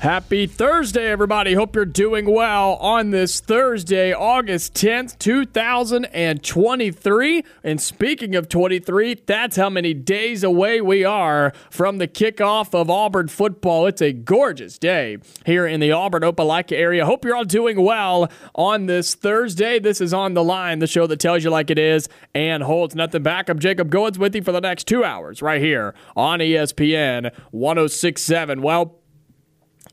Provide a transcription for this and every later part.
Happy Thursday, everybody. Hope you're doing well on this Thursday, August 10th, 2023. And speaking of 23, that's how many days away we are from the kickoff of Auburn football. It's a gorgeous day here in the Auburn Opelika area. Hope you're all doing well on this Thursday. This is On the Line, the show that tells you like it is and holds nothing back. I'm Jacob Goins with you for the next two hours right here on ESPN 1067. Well,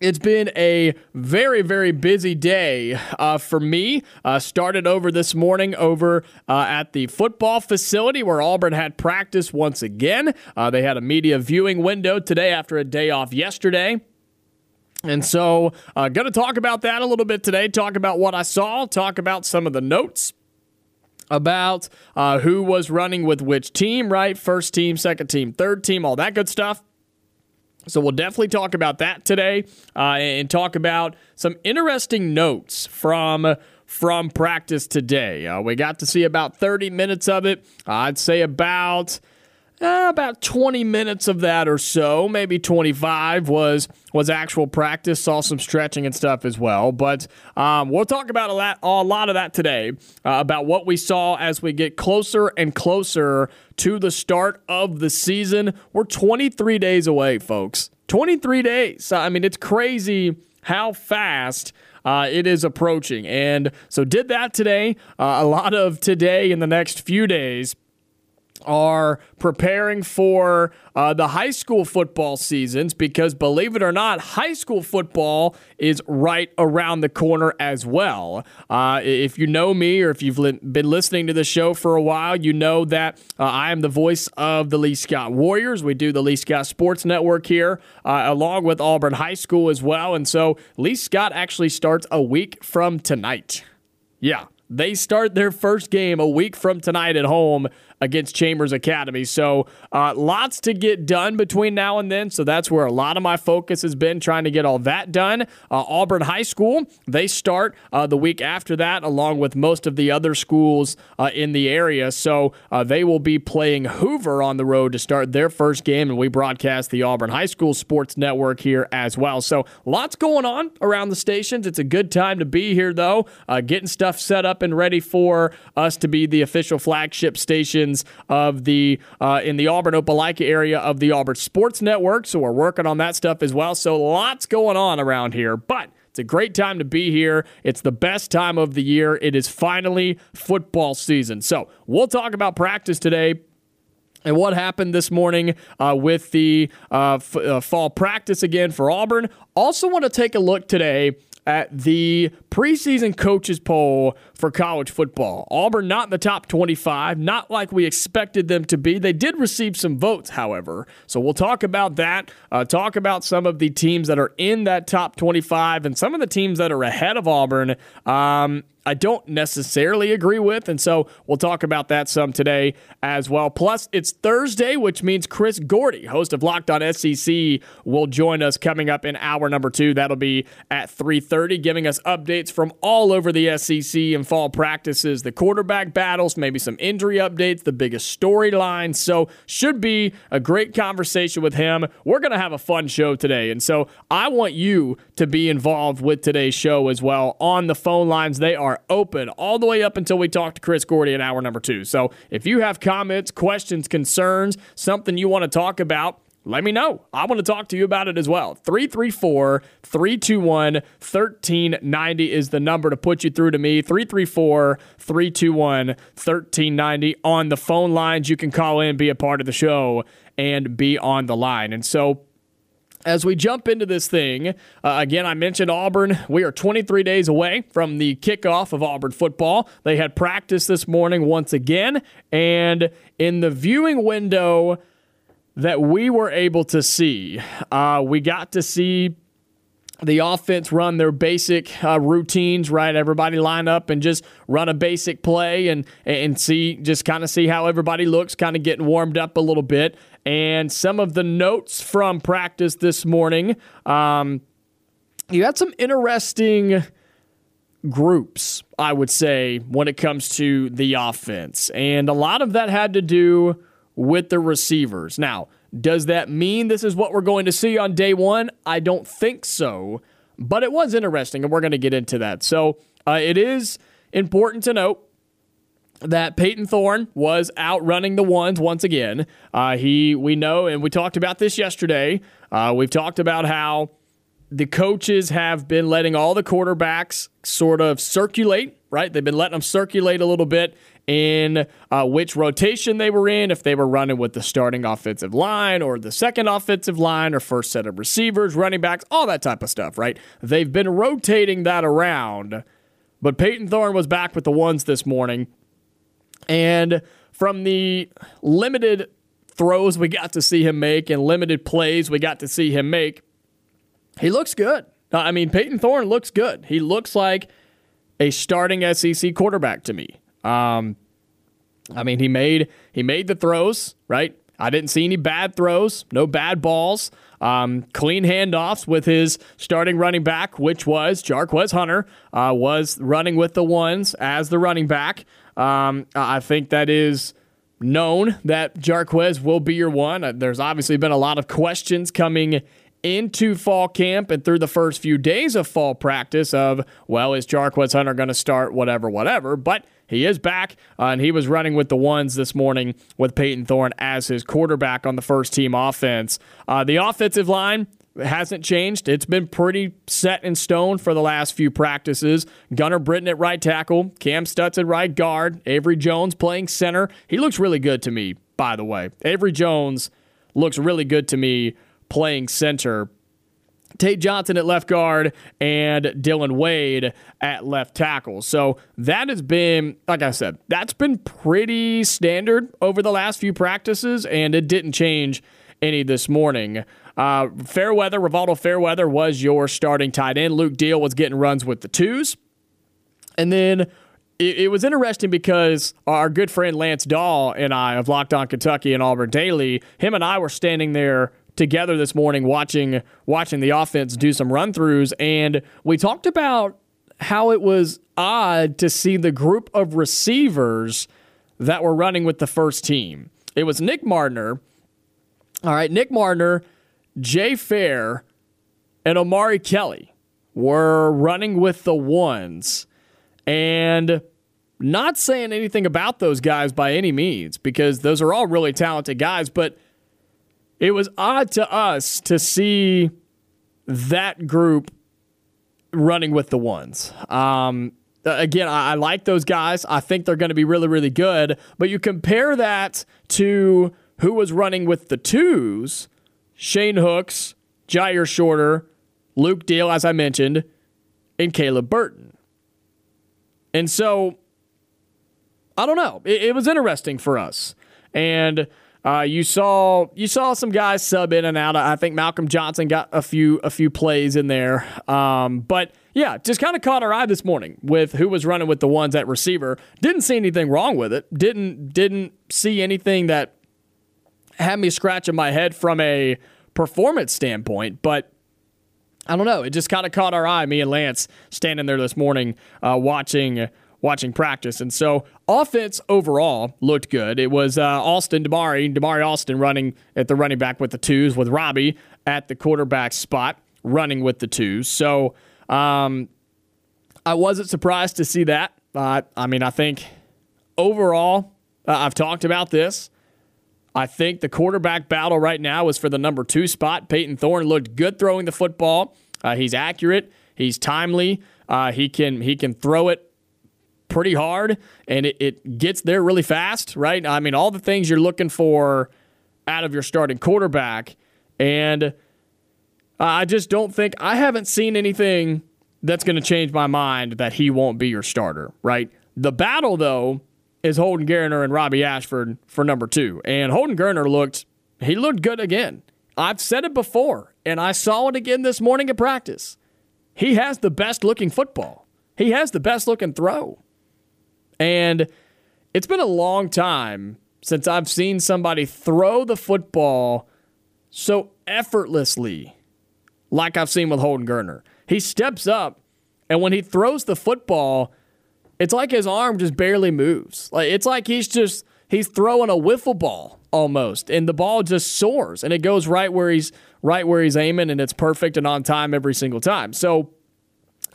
it's been a very, very busy day uh, for me. Uh, started over this morning over uh, at the football facility where Auburn had practice once again. Uh, they had a media viewing window today after a day off yesterday. And so, uh, going to talk about that a little bit today. Talk about what I saw. Talk about some of the notes about uh, who was running with which team, right? First team, second team, third team, all that good stuff. So we'll definitely talk about that today uh, and talk about some interesting notes from from practice today. Uh, we got to see about 30 minutes of it. I'd say about uh, about 20 minutes of that or so, maybe 25 was was actual practice. Saw some stretching and stuff as well. But um, we'll talk about a lot, a lot of that today uh, about what we saw as we get closer and closer to the start of the season. We're 23 days away, folks. 23 days. I mean, it's crazy how fast. Uh, it is approaching. And so, did that today. Uh, a lot of today in the next few days are preparing for uh, the high school football seasons because, believe it or not, high school football is right around the corner as well. Uh, if you know me or if you've li- been listening to the show for a while, you know that uh, I am the voice of the Lee Scott Warriors. We do the Lee Scott Sports Network here, uh, along with Auburn High School as well. And so, Lee Scott actually starts a week from tonight. Yeah. They start their first game a week from tonight at home against Chambers Academy. So, uh, lots to get done between now and then. So, that's where a lot of my focus has been trying to get all that done. Uh, Auburn High School, they start uh, the week after that, along with most of the other schools uh, in the area. So, uh, they will be playing Hoover on the road to start their first game. And we broadcast the Auburn High School Sports Network here as well. So, lots going on around the stations. It's a good time to be here, though, uh, getting stuff set up and ready for us to be the official flagship of the uh, in the Auburn Opelika area of the Auburn Sports Network. So we're working on that stuff as well. So lots going on around here, but. It's a great time to be here. It's the best time of the year. It is finally football season. So, we'll talk about practice today and what happened this morning uh, with the uh, f- uh, fall practice again for Auburn. Also, want to take a look today at the preseason coaches poll for college football. Auburn not in the top 25, not like we expected them to be. They did receive some votes, however. So we'll talk about that, uh, talk about some of the teams that are in that top 25 and some of the teams that are ahead of Auburn. Um, I don't necessarily agree with. And so we'll talk about that some today as well. Plus, it's Thursday, which means Chris Gordy, host of Locked On SEC, will join us coming up in hour number two. That'll be at 3.30, giving us updates from all over the SEC and fall practices, the quarterback battles, maybe some injury updates, the biggest storyline. So should be a great conversation with him. We're going to have a fun show today. And so I want you to be involved with today's show as well on the phone lines. They are open all the way up until we talk to Chris Gordy in hour number two. So if you have comments, questions, concerns, something you want to talk about, let me know. I want to talk to you about it as well. 334 321 1390 is the number to put you through to me. 334 321 1390 on the phone lines. You can call in, be a part of the show, and be on the line. And so, as we jump into this thing, uh, again, I mentioned Auburn. We are 23 days away from the kickoff of Auburn football. They had practice this morning once again, and in the viewing window that we were able to see, uh, we got to see the offense run their basic uh, routines, right? Everybody line up and just run a basic play and and see just kind of see how everybody looks, kind of getting warmed up a little bit. And some of the notes from practice this morning, um, you had some interesting groups, I would say, when it comes to the offense, and a lot of that had to do with the receivers. Now, does that mean this is what we're going to see on day one? I don't think so, but it was interesting, and we're going to get into that. So uh, it is important to note that Payton Thorne was out running the ones once again. Uh, he, we know, and we talked about this yesterday. Uh, we've talked about how the coaches have been letting all the quarterbacks sort of circulate, right? They've been letting them circulate a little bit in uh, which rotation they were in, if they were running with the starting offensive line or the second offensive line or first set of receivers, running backs, all that type of stuff, right? They've been rotating that around. But Payton Thorne was back with the ones this morning. And from the limited throws we got to see him make and limited plays we got to see him make, he looks good. I mean, Payton Thorne looks good. He looks like a starting SEC quarterback to me. Um, I mean, he made he made the throws right. I didn't see any bad throws, no bad balls. Um, clean handoffs with his starting running back, which was Jarquez Hunter, uh, was running with the ones as the running back. Um, I think that is known that Jarquez will be your one. Uh, there's obviously been a lot of questions coming into fall camp and through the first few days of fall practice of, well, is Jarquez Hunter going to start whatever, whatever. But he is back, uh, and he was running with the ones this morning with Payton Thorne as his quarterback on the first team offense. Uh, the offensive line hasn't changed. It's been pretty set in stone for the last few practices. Gunnar Britton at right tackle, Kam Stutts at right guard, Avery Jones playing center. He looks really good to me, by the way. Avery Jones looks really good to me playing center. Tate Johnson at left guard and Dillon Wade at left tackle. So that has been, like I said, that's been pretty standard over the last few practices, and it didn't change any this morning. Uh, Fairweather, Rivaldo Fairweather was your starting tight end. Luke Deal was getting runs with the twos. And then it, it was interesting because our good friend Lance Dahl and I of Locked On Kentucky and Auburn Daily, him and I were standing there together this morning watching watching the offense do some run throughs, and we talked about how it was odd to see the group of receivers that were running with the first team. It was Nick Mardner. All right, Nick Mardner, Jay Fair, and Omari Kelly were running with the ones. And not saying anything about those guys by any means because those are all really talented guys, but it was odd to us to see that group running with the ones. Um, again, I, I, like those guys. I think they're going to be really, really good. But you compare that to who was running with the twos Shane Hooks, Jyaire Shorter, Luke Deal, as I mentioned, and Caleb Burton. And so, I don't know. It, it was interesting for us. And uh, you saw you saw some guys sub in and out. I think Malcolm Johnson got a few a few plays in there. Um, but yeah, just kind of caught our eye this morning with who was running with the ones at receiver. Didn't see anything wrong with it. Didn't didn't see anything that had me scratching my head from a performance standpoint. But I don't know. It just kind of caught our eye. Me and Lance standing there this morning uh, watching watching practice. And so offense overall looked good. It was uh, Alston Damari, Damari Alston running at the running back with the twos, with Robbie at the quarterback spot running with the twos. So um, I wasn't surprised to see that. Uh, I mean, I think overall, uh, I've talked about this. I think the quarterback battle right now is for the number two spot. Payton Thorne looked good throwing the football. Uh, he's accurate. He's timely. Uh, he can he can throw it pretty hard and it, it gets there really fast, right? I mean, all the things you're looking for out of your starting quarterback. And I just don't think, I haven't seen anything that's going to change my mind that he won't be your starter, right? The battle, though, is Holden Geriner and Robbie Ashford for number two. And Holden Geriner looked, he looked good again. I've said it before, and I saw it again this morning at practice. He has the best looking football, he has the best looking throw. And it's been a long time since I've seen somebody throw the football so effortlessly like I've seen with Holden Geriner. He steps up, and when he throws the football, it's like his arm just barely moves. Like it's like he's just he's throwing a wiffle ball almost, and the ball just soars and it goes right where he's right where he's aiming, and it's perfect and on time every single time. So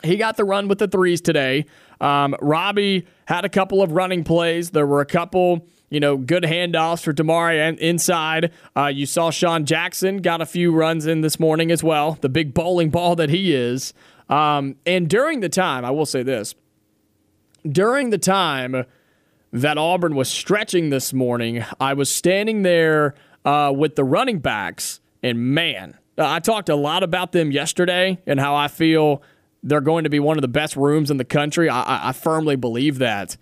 he got the run with the threes today. Um, Robbie had a couple of running plays. There were a couple, you know, good handoffs for Damari and inside. Uh, you saw Sean Jackson got a few runs in this morning as well. The big bowling ball that he is. Um, and during the time, I will say this: during the time that Auburn was stretching this morning, I was standing there uh, with the running backs, and man, I talked a lot about them yesterday and how I feel they're going to be one of the best rooms in the country. I, I firmly believe that.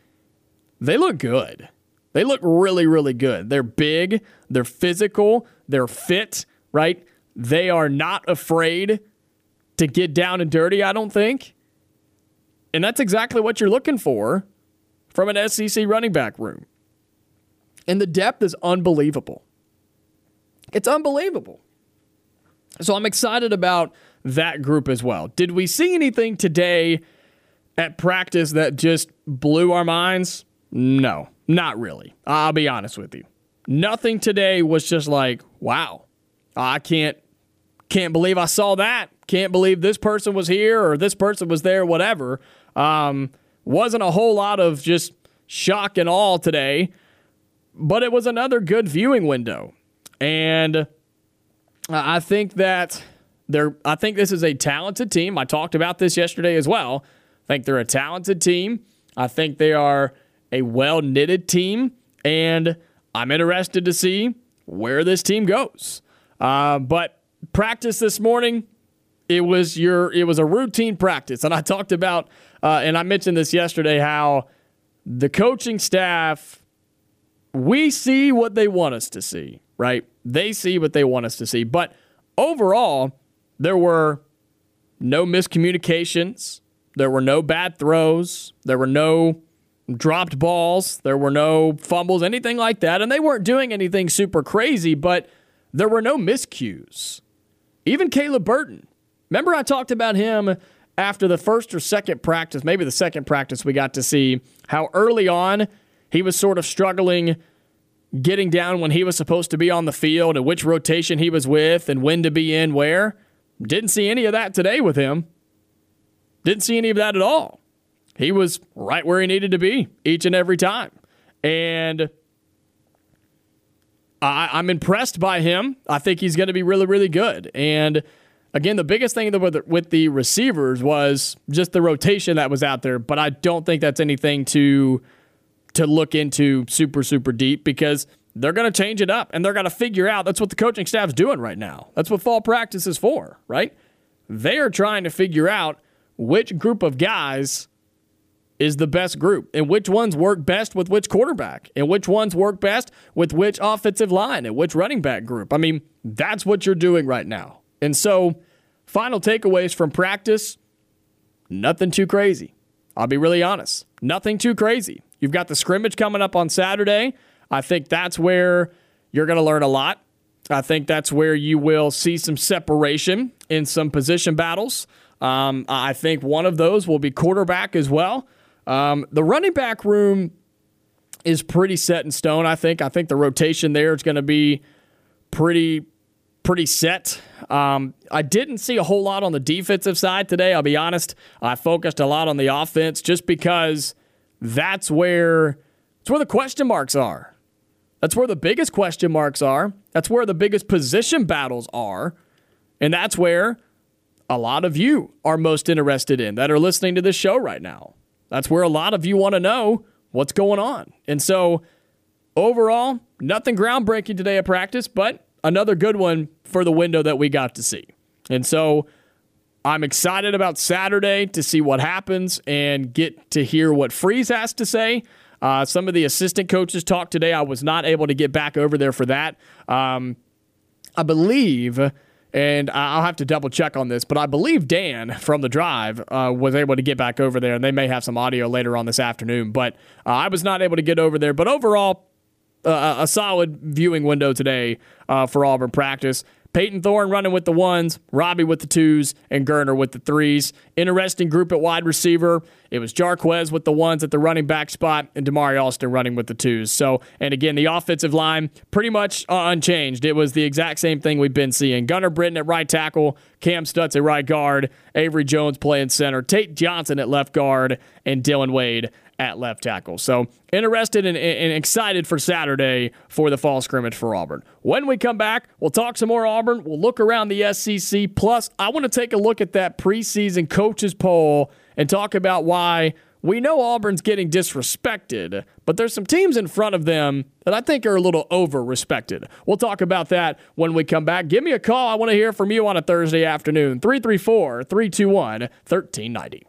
They look good. They look really, really good. They're big, they're physical, they're fit, right? They are not afraid to get down and dirty, I don't think. And that's exactly what you're looking for from an SEC running back room. And the depth is unbelievable. It's unbelievable. So I'm excited about that group as well. Did we see anything today at practice that just blew our minds? No, not really. I'll be honest with you. Nothing today was just like, wow, I can't can't believe I saw that. Can't believe this person was here or this person was there, whatever. Um, wasn't a whole lot of just shock and awe today, but it was another good viewing window. And I think that they're I think this is a talented team. I talked about this yesterday as well. I think they're a talented team. I think they are a well knitted team, and I'm interested to see where this team goes. Uh, but practice this morning, it was your it was a routine practice, and I talked about uh, and I mentioned this yesterday how the coaching staff we see what they want us to see, right? They see what they want us to see, but overall there were no miscommunications. There were no bad throws. There were no dropped balls. There were no fumbles, anything like that. And they weren't doing anything super crazy, but there were no miscues. Even Caleb Burton. Remember, I talked about him after the first or second practice, maybe the second practice, we got to see how early on he was sort of struggling getting down when he was supposed to be on the field and which rotation he was with and when to be in where. Didn't see any of that today with him. Didn't see any of that at all. He was right where he needed to be each and every time. And I, am I'm impressed by him. I think he's going to be really, really good. And again, the biggest thing with the receivers was just the rotation that was out there. But I don't think that's anything to to look into super, super deep because they're going to change it up and they're going to figure out that's what the coaching staff's doing right now. That's what fall practice is for, right? They are trying to figure out which group of guys is the best group and which ones work best with which quarterback and which ones work best with which offensive line and which running back group. I mean, that's what you're doing right now. And so, final takeaways from practice nothing too crazy. I'll be really honest. Nothing too crazy. You've got the scrimmage coming up on Saturday. I think that's where you're going to learn a lot. I think that's where you will see some separation in some position battles. Um, I think one of those will be quarterback as well. Um, the running back room is pretty set in stone. I think. I think the rotation there is going to be pretty pretty set. Um, I didn't see a whole lot on the defensive side today. I'll be honest. I focused a lot on the offense just because that's where that's where the question marks are. That's where the biggest question marks are. That's where the biggest position battles are. And that's where a lot of you are most interested in that are listening to this show right now. That's where a lot of you want to know what's going on. And so, overall, nothing groundbreaking today at practice, but another good one for the window that we got to see. And so I'm excited about Saturday to see what happens and get to hear what Freeze has to say. Uh, some of the assistant coaches talked today. I was not able to get back over there for that. Um, I believe, and I'll have to double check on this, but I believe Dan from the drive uh, was able to get back over there, and they may have some audio later on this afternoon. But uh, I was not able to get over there. But overall, a solid viewing window today uh, for Auburn practice. Payton Thorne running with the ones, Robbie with the twos, and Geriner with the threes. Interesting group at wide receiver. It was Jarquez with the ones at the running back spot, and Damari Alston running with the twos. So, and again, the offensive line pretty much unchanged. It was the exact same thing we've been seeing. Gunnar Britton at right tackle, Kam Stutts at right guard, Avery Jones playing center, Tate Johnson at left guard, and Dillon Wade at left tackle. So interested and, and, excited for Saturday for the fall scrimmage for Auburn. When we come back, we'll talk some more Auburn. We'll look around the SEC. Plus, I want to take a look at that preseason coaches poll and talk about why we know Auburn's getting disrespected, but there's some teams in front of them that I think are a little over respected. We'll talk about that when we come back. Give me a call. I want to hear from you on a Thursday afternoon. 334 321 1390.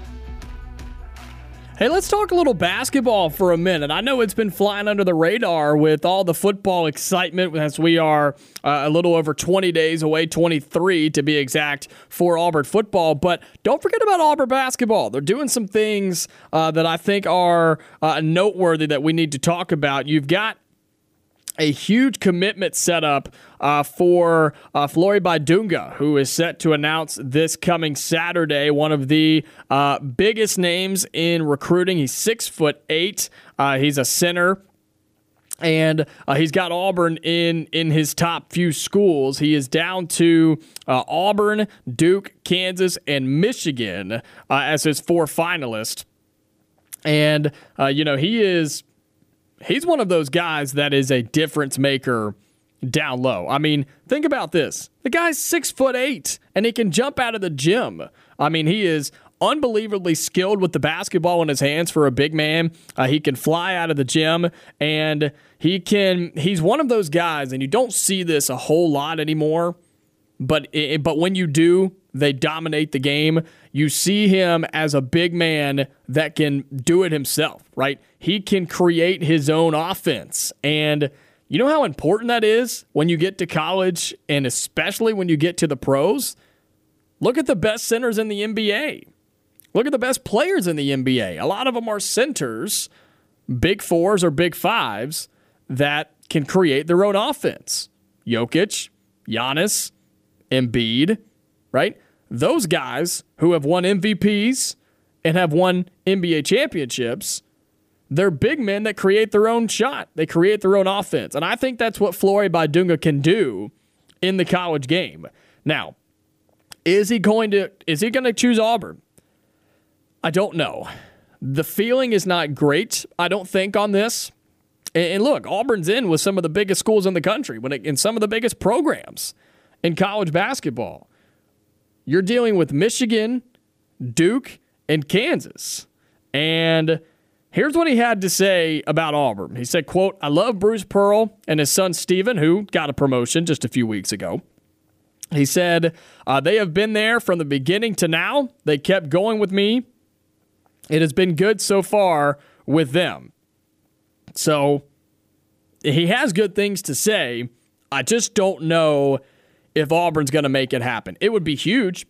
Hey, let's talk a little basketball for a minute. I know it's been flying under the radar with all the football excitement as we are uh, a little over 20 days away, 23 to be exact, for Auburn football. But don't forget about Auburn basketball. They're doing some things uh, that I think are uh, noteworthy that we need to talk about. You've got a huge commitment set up uh, for uh, Flory Bidunga, who is set to announce this coming Saturday. One of the uh, biggest names in recruiting. He's six foot eight. Uh, he's a center. And uh, he's got Auburn in in his top few schools. He is down to uh, Auburn, Duke, Kansas, and Michigan uh, as his four finalists. And uh, you know he is he's one of those guys that is a difference maker down low. I mean, think about this. The guy's six foot eight and he can jump out of the gym. I mean, he is unbelievably skilled with the basketball in his hands for a big man. Uh, he can fly out of the gym and he can, he's one of those guys, and you don't see this a whole lot anymore. But, it, but when you do, they dominate the game. You see him as a big man that can do it himself, right? He can create his own offense. And you know how important that is when you get to college and especially when you get to the pros? Look at the best centers in the NBA. Look at the best players in the NBA. A lot of them are centers, big fours or big fives, that can create their own offense. Jokic, Giannis, Embiid, right? Those guys who have won MVPs and have won NBA championships, they're big men that create their own shot. They create their own offense. And I think that's what Flory Bidunga can do in the college game. Now, is he going to is he going to choose Auburn? I don't know. The feeling is not great, I don't think, on this. And look, Auburn's in with some of the biggest schools in the country, when it, in some of the biggest programs in college basketball. You're dealing with Michigan, Duke, and Kansas. And here's what he had to say about Auburn. He said, quote, I love Bruce Pearl and his son Steven, who got a promotion just a few weeks ago. He said, uh, they have been there from the beginning to now. They kept going with me. It has been good so far with them. So he has good things to say. I just don't know if Auburn's going to make it happen. It would be huge.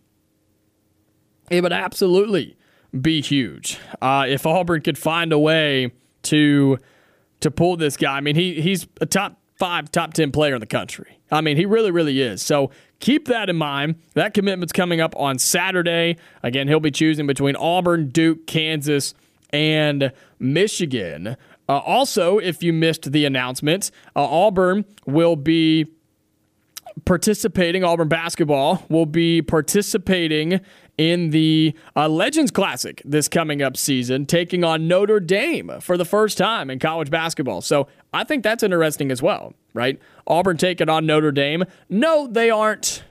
It would absolutely be huge uh, if Auburn could find a way to to pull this guy. I mean, he he's a top five, top ten player in the country. I mean, he really, really is. So keep that in mind. That commitment's coming up on Saturday. Again, he'll be choosing between Auburn, Duke, Kansas, and Michigan. Uh, also, if you missed the announcement, uh, Auburn will be participating, Auburn basketball will be participating in the uh, Legends Classic this coming up season, taking on Notre Dame for the first time in college basketball. So I think that's interesting as well, right? Auburn taking on Notre Dame. No, they aren't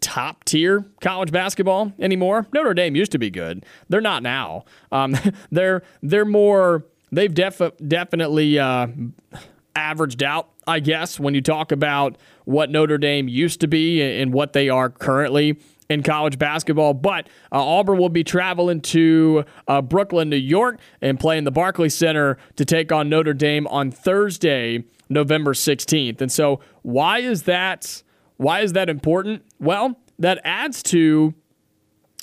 top tier college basketball anymore. Notre Dame used to be good. They're not now. Um, they're they're more. They've def- definitely uh, averaged out, I guess, when you talk about what Notre Dame used to be and what they are currently in college basketball. But uh, Auburn will be traveling to uh, Brooklyn, New York, and playing the Barclays Center to take on Notre Dame on Thursday, November 16th. And so, why is that? Why is that important? Well, that adds to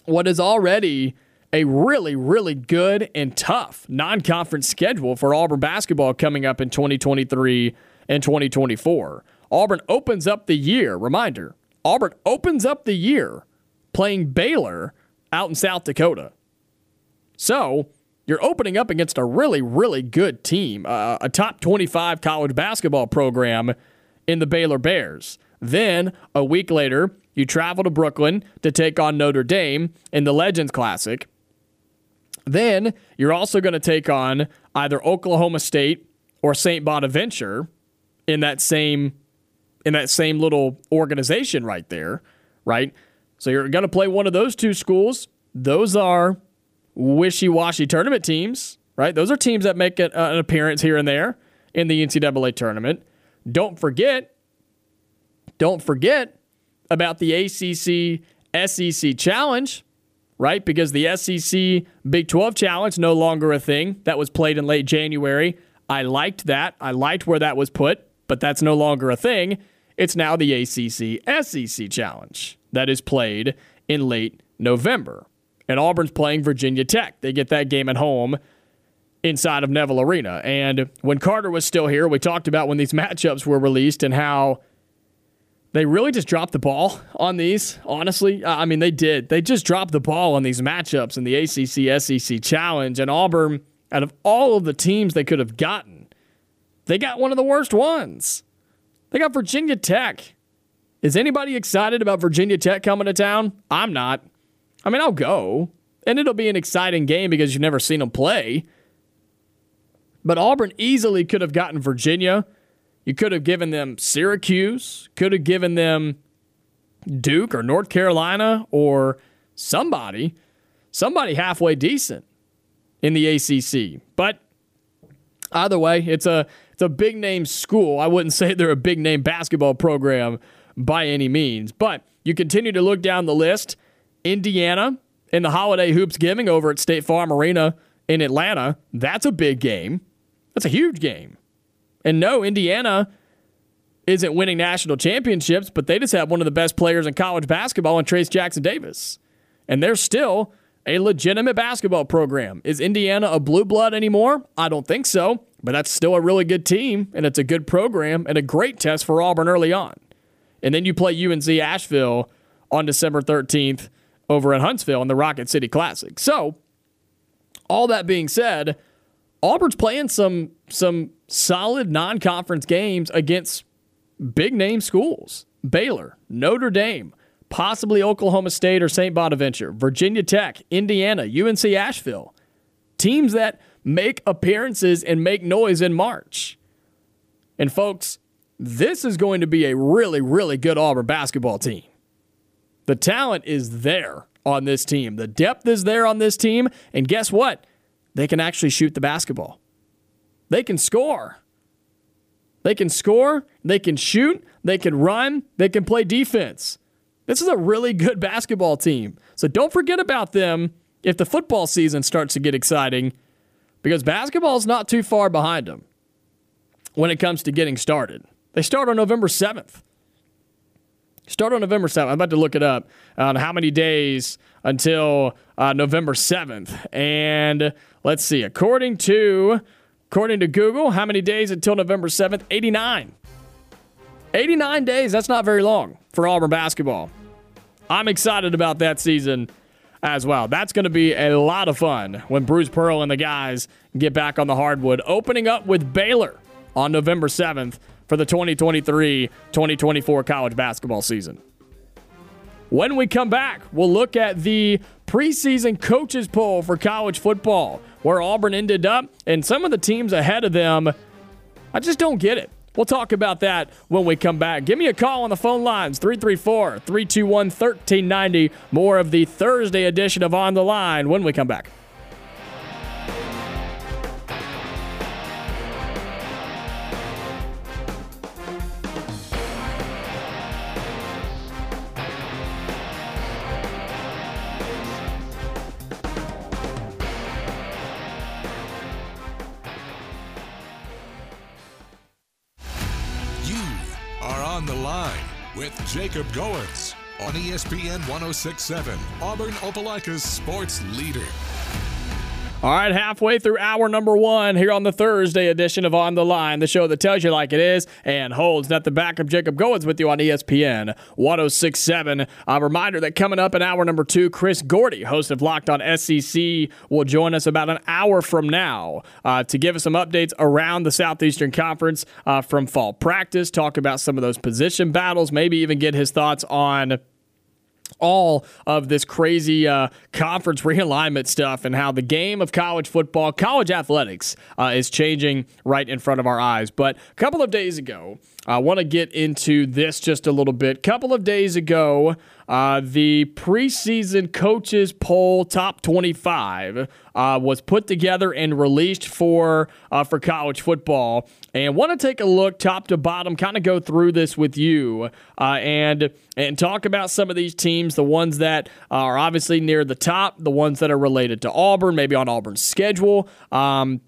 what is already a really, really good and tough non conference schedule for Auburn basketball coming up in 2023 and 2024. Auburn opens up the year, reminder, Auburn opens up the year playing Baylor out in South Dakota. So you're opening up against a really, really good team, uh, a top 25 college basketball program in the Baylor Bears. Then a week later, you travel to Brooklyn to take on Notre Dame in the Legends Classic. Then you're also going to take on either Oklahoma State or St. Bonaventure in that same in that same little organization right there, right? So you're going to play one of those two schools. Those are wishy-washy tournament teams, right? Those are teams that make an appearance here and there in the NCAA tournament. Don't forget, don't forget about the ACC SEC Challenge, right? Because the SEC Big 12 Challenge no longer a thing. That was played in late January. I liked that. I liked where that was put, but that's no longer a thing. It's now the ACC SEC Challenge that is played in late November. And Auburn's playing Virginia Tech. They get that game at home inside of Neville Arena. And when Carter was still here, we talked about when these matchups were released and how they really just dropped the ball on these, honestly. I mean, they did. They just dropped the ball on these matchups in the ACC SEC Challenge. And Auburn, out of all of the teams they could have gotten, they got one of the worst ones. They got Virginia Tech. Is anybody excited about Virginia Tech coming to town? I'm not. I mean, I'll go, and it'll be an exciting game because you've never seen them play. But Auburn easily could have gotten Virginia. You could have given them Syracuse, could have given them Duke or North Carolina or somebody, somebody halfway decent in the ACC. But either way, it's a it's a big name school. I wouldn't say they're a big name basketball program by any means. But you continue to look down the list. Indiana in the holiday Hoopsgiving over at State Farm Arena in Atlanta. That's a big game. That's a huge game. And no, Indiana isn't winning national championships, but they just have one of the best players in college basketball in Trayce Jackson Davis. And they're still a legitimate basketball program. Is Indiana a blue blood anymore? I don't think so, but that's still a really good team, and it's a good program and a great test for Auburn early on. And then you play UNC Asheville on December 13th over at Huntsville in the Rocket City Classic. So, all that being said, Auburn's playing some some solid non-conference games against big name schools. Baylor, Notre Dame, possibly Oklahoma State or St. Bonaventure, Virginia Tech, Indiana, UNC Asheville. Teams that make appearances and make noise in March. And folks, this is going to be a really, really good Auburn basketball team. The talent is there on this team, the depth is there on this team. And guess what? They can actually shoot the basketball, they can score. They can score, they can shoot, they can run, they can play defense. This is a really good basketball team. So don't forget about them if the football season starts to get exciting because basketball is not too far behind them when it comes to getting started. They start on November 7th. Start on November 7th. I'm about to look it up on how many days until uh, November 7th. And let's see. According to according to Google, how many days until November 7th? 89. 89 days. That's not very long for Auburn basketball. I'm excited about that season as well. That's going to be a lot of fun when Bruce Pearl and the guys get back on the hardwood, opening up with Baylor on November 7th for the 2023 2024 college basketball season. When we come back, we'll look at the preseason coaches poll for college football, where Auburn ended up, and some of the teams ahead of them. I just don't get it. We'll talk about that when we come back. Give me a call on the phone lines 334 321 1390. More of the Thursday edition of On the Line when we come back. Jacob Goins on ESPN 1067, Auburn Opelika's sports leader. All right, halfway through hour number one here on the Thursday edition of On the Line, the show that tells you like it is and holds that the backup Jacob Goins with you on ESPN 1067. A reminder that coming up in hour number two, Chris Gordy, host of Locked on SEC, will join us about an hour from now uh, to give us some updates around the Southeastern Conference uh, from fall practice, talk about some of those position battles, maybe even get his thoughts on all of this crazy uh, conference realignment stuff and how the game of college football, college athletics, uh, is changing right in front of our eyes. But a couple of days ago, I want to get into this just a little bit. A couple of days ago, uh, the preseason coaches poll top 25 uh, was put together and released for uh, for college football. And want to take a look top to bottom, kind of go through this with you uh, and and talk about some of these teams, the ones that are obviously near the top, the ones that are related to Auburn, maybe on Auburn's schedule. Um,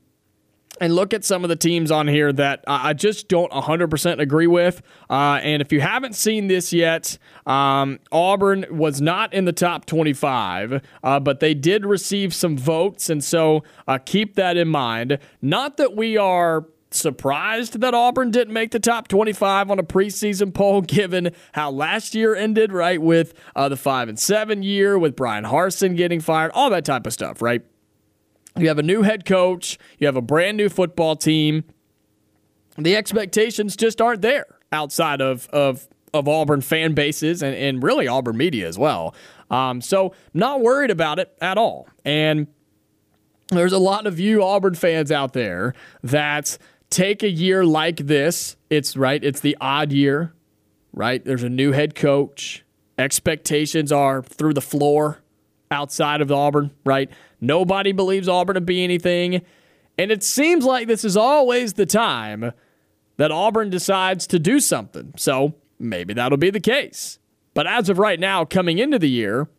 and look at some of the teams on here that I just don't 100% agree with. Uh, and if you haven't seen this yet, um, Auburn was not in the top 25, uh, but they did receive some votes. And so uh, keep that in mind. Not that we are surprised that Auburn didn't make the top 25 on a preseason poll, given how last year ended, right? With uh, the five and seven year, with Bryan Harsin getting fired, all that type of stuff, right? You have a new head coach, you have a brand new football team. The expectations just aren't there outside of, of, of Auburn fan bases and, and really Auburn media as well. Um, so, not worried about it at all. And there's a lot of you Auburn fans out there that take a year like this. It's right, it's the odd year, right? There's a new head coach. Expectations are through the floor outside of Auburn, right? Nobody believes Auburn to be anything. And it seems like this is always the time that Auburn decides to do something. So maybe that'll be the case. But as of right now, coming into the year,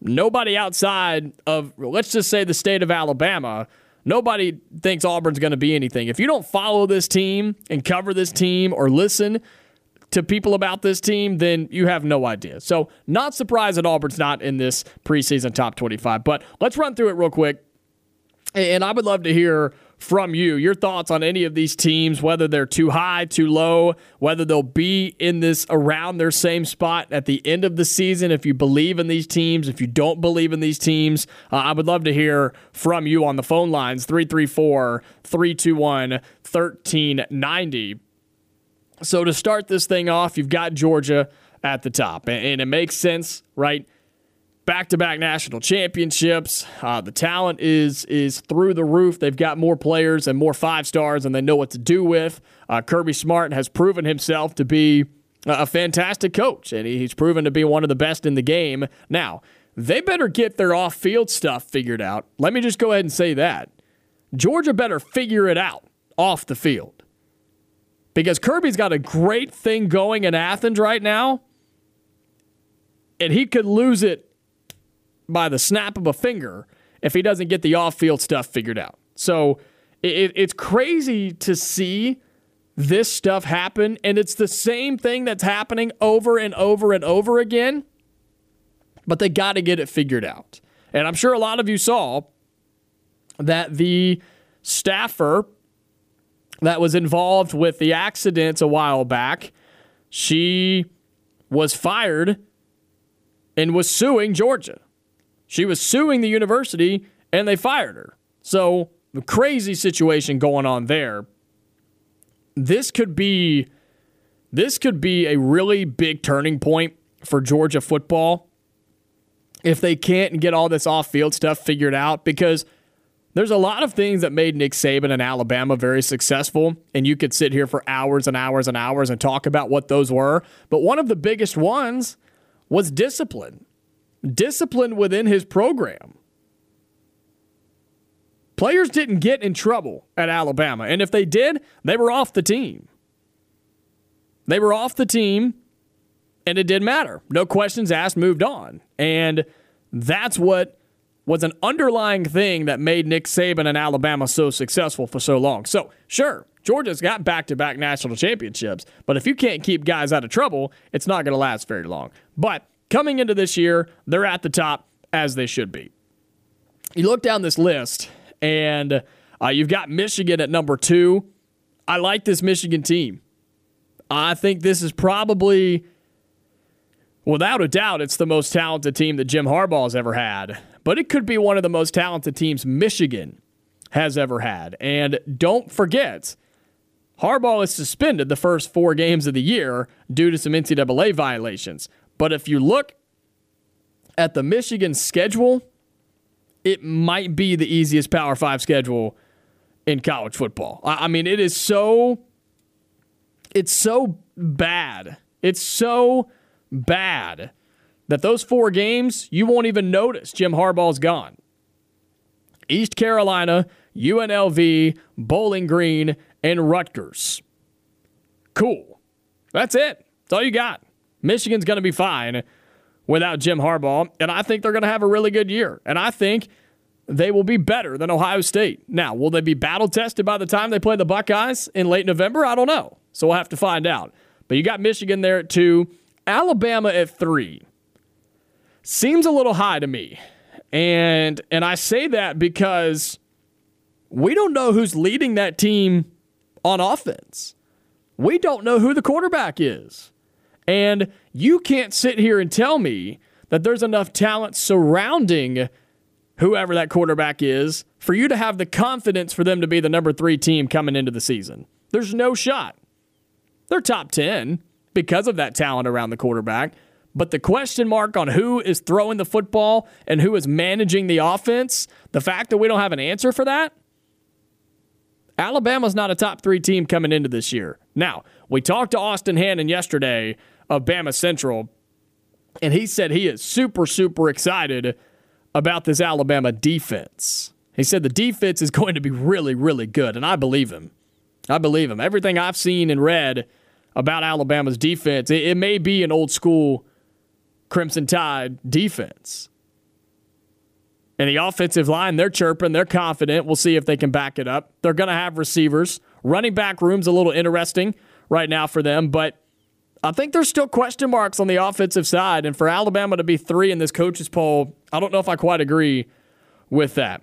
nobody outside of, let's just say, the state of Alabama, nobody thinks Auburn's going to be anything. If you don't follow this team and cover this team or listen to people about this team, then you have no idea. So, not surprised that Auburn's not in this preseason top 25. But let's run through it real quick. And I would love to hear from you your thoughts on any of these teams, whether they're too high, too low, whether they'll be in this around their same spot at the end of the season. If you believe in these teams, if you don't believe in these teams, uh, I would love to hear from you on the phone lines 334 321 1390. So to start this thing off, you've got Georgia at the top, and it makes sense, right? Back-to-back national championships. Uh, the talent is is through the roof. They've got more players and more five stars, and they know what to do with. Uh, Kirby Smart has proven himself to be a fantastic coach, and he's proven to be one of the best in the game. Now, they better get their off-field stuff figured out. Let me just go ahead and say that Georgia better figure it out off the field because Kirby's got a great thing going in Athens right now, and he could lose it by the snap of a finger if he doesn't get the off field stuff figured out. So it, it's crazy to see this stuff happen, and it's the same thing that's happening over and over and over again, but they got to get it figured out. And I'm sure a lot of you saw that the staffer that was involved with the accidents a while back. She was fired and was suing Georgia. She was suing the university and they fired her. So, the crazy situation going on there. This could be this could be a really big turning point for Georgia football if they can't get all this off-field stuff figured out because There's a lot of things that made Nick Saban and Alabama very successful, and you could sit here for hours and hours and hours and talk about what those were. But one of the biggest ones was discipline. Discipline within his program. Players didn't get in trouble at Alabama, and if they did, they were off the team. They were off the team, and it didn't matter. No questions asked, moved on. And that's what was an underlying thing that made Nick Saban and Alabama so successful for so long. So, sure, Georgia's got back to back national championships, but if you can't keep guys out of trouble, it's not going to last very long. But coming into this year, they're at the top as they should be. You look down this list, and uh, you've got Michigan at number two. I like this Michigan team. I think this is probably, without a doubt, it's the most talented team that Jim Harbaugh's ever had. But it could be one of the most talented teams Michigan has ever had. And don't forget, Harbaugh is suspended the first four games of the year due to some NCAA violations. But if you look at the Michigan schedule, it might be the easiest Power Five schedule in college football. I mean, it is so it's so bad. It's so bad that those four games you won't even notice Jim Harbaugh's gone. East Carolina, UNLV, Bowling Green, and Rutgers. Cool. That's it. That's all you got. Michigan's going to be fine without Jim Harbaugh, and I think they're going to have a really good year. And I think they will be better than Ohio State. Now, will they be battle tested by the time they play the Buckeyes in late November? I don't know. So we'll have to find out. But you got Michigan there at two, Alabama at three. Seems a little high to me. And and I say that because we don't know who's leading that team on offense. We don't know who the quarterback is. And you can't sit here and tell me that there's enough talent surrounding whoever that quarterback is for you to have the confidence for them to be the number three team coming into the season. There's no shot. They're top 10 because of that talent around the quarterback. But the question mark on who is throwing the football and who is managing the offense, the fact that we don't have an answer for that, Alabama's not a top three team coming into this year. Now, we talked to Austin Hannon yesterday of Bama Central, and he said he is super, super excited about this Alabama defense. He said the defense is going to be really, really good, and I believe him. I believe him. Everything I've seen and read about Alabama's defense, it, it may be an old school Crimson Tide defense. And the offensive line, they're chirping, they're confident. We'll see if they can back it up. They're going to have receivers. Running back room's a little interesting right now for them, but I think there's still question marks on the offensive side. And for Alabama to be three in this coaches poll, I don't know if I quite agree with that.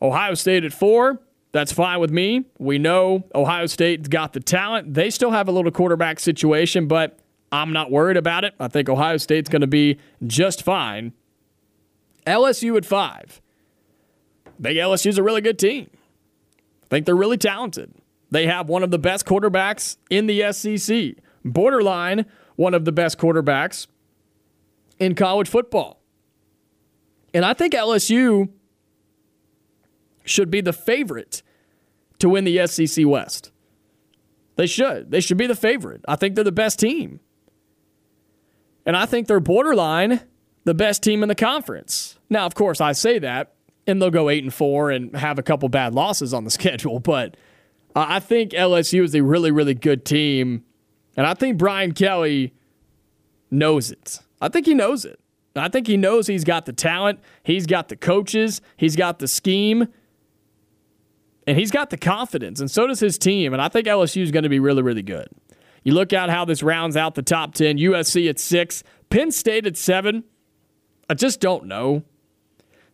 Ohio State at four. That's fine with me. We know Ohio State's got the talent. They still have a little quarterback situation, but I'm not worried about it. I think Ohio State's going to be just fine. LSU at five. I think LSU's a really good team. I think they're really talented. They have one of the best quarterbacks in the SEC, borderline one of the best quarterbacks in college football. And I think LSU should be the favorite to win the SEC West. They should. They should be the favorite. I think they're the best team. And I think they're borderline the best team in the conference. Now, of course, I say that, and they'll go 8 and 4 and have a couple bad losses on the schedule, but I think LSU is a really, really good team. And I think Brian Kelly knows it. I think he knows it. I think he knows he's got the talent, he's got the coaches, he's got the scheme, and he's got the confidence, and so does his team. And I think LSU is going to be really, really good. You look at how this rounds out the top 10 USC at six, Penn State at seven. I just don't know.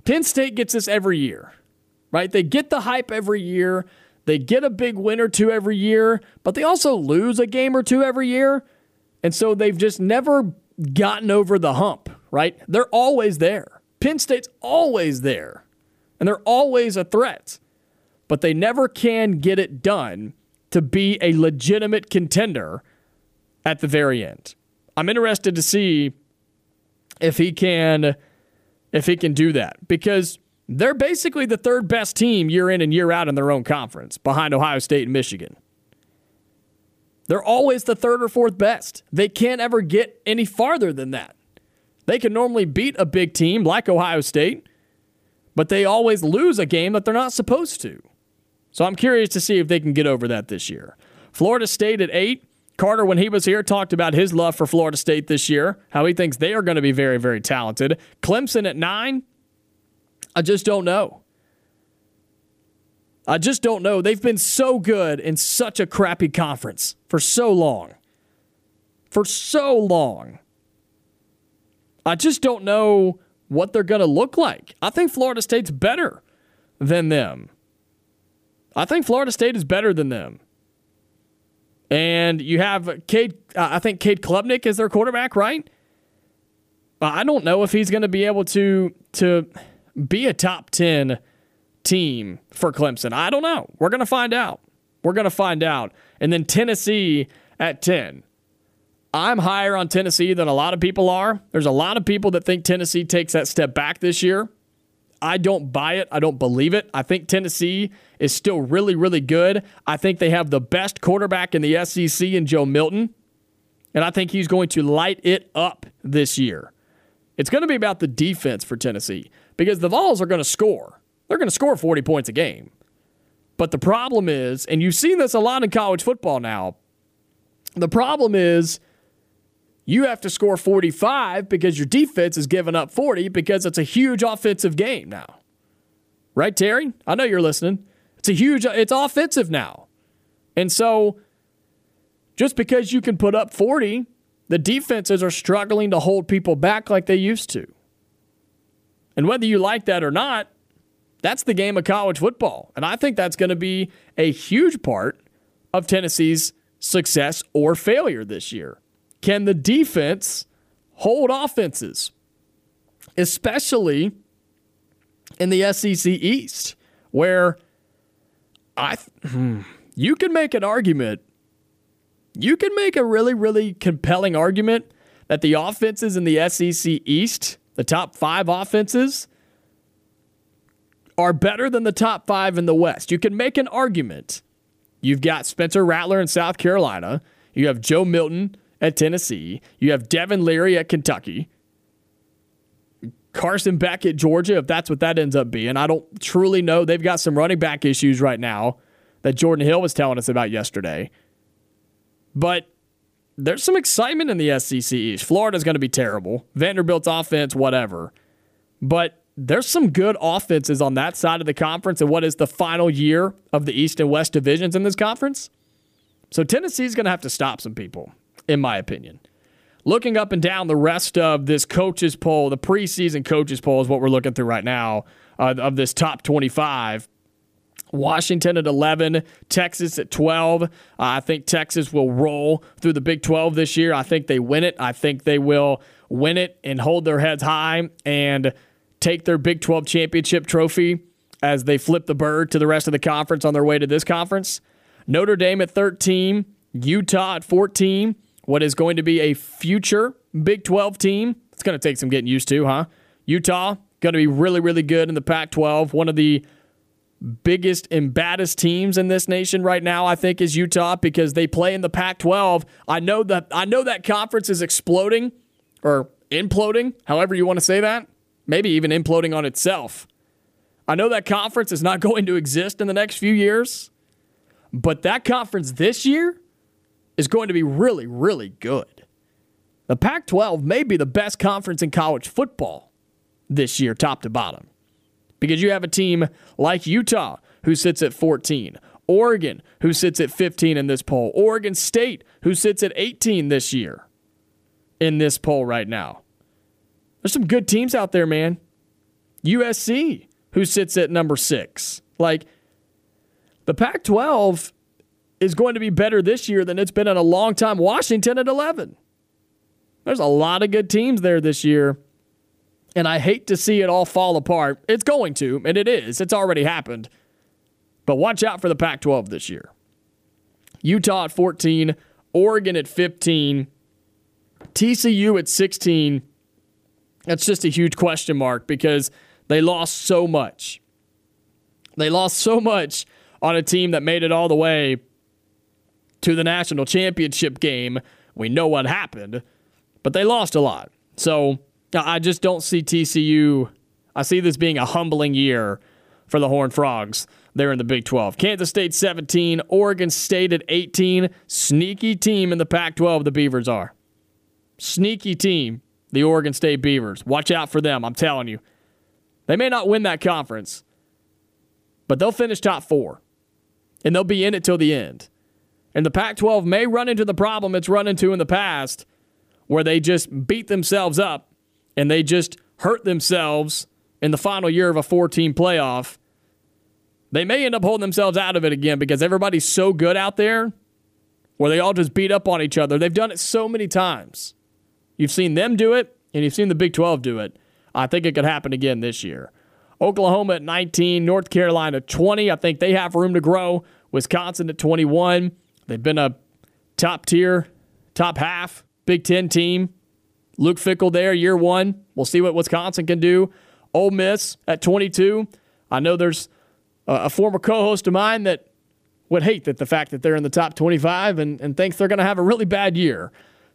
Penn State gets this every year, right? They get the hype every year. They get a big win or two every year, but they also lose a game or two every year. And so they've just never gotten over the hump, right? They're always there. Penn State's always there, and they're always a threat but they never can get it done to be a legitimate contender at the very end. I'm interested to see if he can if he can do that because they're basically the third best team year in and year out in their own conference behind Ohio State and Michigan. They're always the third or fourth best. They can't ever get any farther than that. They can normally beat a big team like Ohio State, but they always lose a game that they're not supposed to. So I'm curious to see if they can get over that this year. Florida State at eight. Carter, when he was here, talked about his love for Florida State this year, how he thinks they are going to be very, very talented. Clemson at nine. I just don't know. I just don't know. They've been so good in such a crappy conference for so long. For so long. I just don't know what they're going to look like. I think Florida State's better than them. I think Florida State is better than them. And you have Cade, uh, I think Cade Klubnik is their quarterback, right? I don't know if he's going to be able to to be a top 10 team for Clemson. I don't know. We're going to find out. We're going to find out. And then Tennessee at 10. I'm higher on Tennessee than a lot of people are. There's a lot of people that think Tennessee takes that step back this year. I don't buy it. I don't believe it. I think Tennessee is still really, really good. I think they have the best quarterback in the SEC in Joe Milton. And I think he's going to light it up this year. It's going to be about the defense for Tennessee because the Vols are going to score. They're going to score 40 points a game. But the problem is, and you've seen this a lot in college football now, the problem is you have to score 45 because your defense is giving up 40 because it's a huge offensive game now. Right, Terry? I know you're listening. It's a huge, it's offensive now. And so just because you can put up 40, the defenses are struggling to hold people back like they used to. And whether you like that or not, that's the game of college football. And I think that's going to be a huge part of Tennessee's success or failure this year. Can the defense hold offenses, especially in the SEC East, where I hmm, you can make an argument. You can make a really, really compelling argument that the offenses in the SEC East, the top five offenses, are better than the top five in the West. You can make an argument. You've got Spencer Rattler in South Carolina. You have Joe Milton at Tennessee. You have Devin Leary at Kentucky. Carson Beck at Georgia, if that's what that ends up being. I don't truly know. They've got some running back issues right now that Jordan Hill was telling us about yesterday. But there's some excitement in the SEC East. Florida's going to be terrible. Vanderbilt's offense, whatever. But there's some good offenses on that side of the conference and what is the final year of the East and West divisions in this conference. So Tennessee's going to have to stop some people in my opinion. Looking up and down the rest of this coaches poll, the preseason coaches poll is what we're looking through right now uh, of this top 25. Washington at 11, Texas at 12. Uh, I think Texas will roll through the Big 12 this year. I think they win it. I think they will win it and hold their heads high and take their Big 12 championship trophy as they flip the bird to the rest of the conference on their way to this conference. Notre Dame at 13, Utah at 14 what is going to be a future Big 12 team. It's going to take some getting used to, huh? Utah, going to be really, really good in the Pac 12. One of the biggest and baddest teams in this nation right now, I think, is Utah because they play in the Pac 12. I know that I know that conference is exploding or imploding, however you want to say that. Maybe even imploding on itself. I know that conference is not going to exist in the next few years, but that conference this year is going to be really, really good. The Pac 12 may be the best conference in college football this year, top to bottom, because you have a team like Utah who sits at 14, Oregon who sits at 15 in this poll, Oregon State who sits at 18 this year in this poll right now. There's some good teams out there, man. USC who sits at number six. Like, the Pac 12 is going to be better this year than it's been in a long time. Washington at 11. There's a lot of good teams there this year. And I hate to see it all fall apart. It's going to, and it is. It's already happened. But watch out for the Pac 12 this year. Utah at 14, Oregon at 15, TCU at 16. That's just a huge question mark because They lost so much. They lost so much on a team that made it all the way to the national championship game. We know what happened, but they lost a lot. So I just don't see TCU. I see this being a humbling year for the Horned Frogs there in the Big 12. Kansas State 17, Oregon State at 18. Sneaky team in the Pac 12, the Beavers are. Sneaky team, the Oregon State Beavers. Watch out for them, I'm telling you. They may not win that conference, but they'll finish top four, and they'll be in it till the end. And the Pac 12 may run into the problem it's run into in the past where they just beat themselves up and they just hurt themselves in the final year of a four team playoff. They may end up holding themselves out of it again because everybody's so good out there where they all just beat up on each other. They've done it so many times. You've seen them do it, and you've seen the Big 12 do it. I think it could happen again this year. Oklahoma at 19, North Carolina 20. I think they have room to grow. Wisconsin at 21. They've been a top tier, top half Big Ten team. Luke Fickell there, year one. We'll see what Wisconsin can do. Ole Miss at 22. I know there's a former co-host of mine that would hate that the fact that they're in the top 25 and, and thinks they're going to have a really bad year.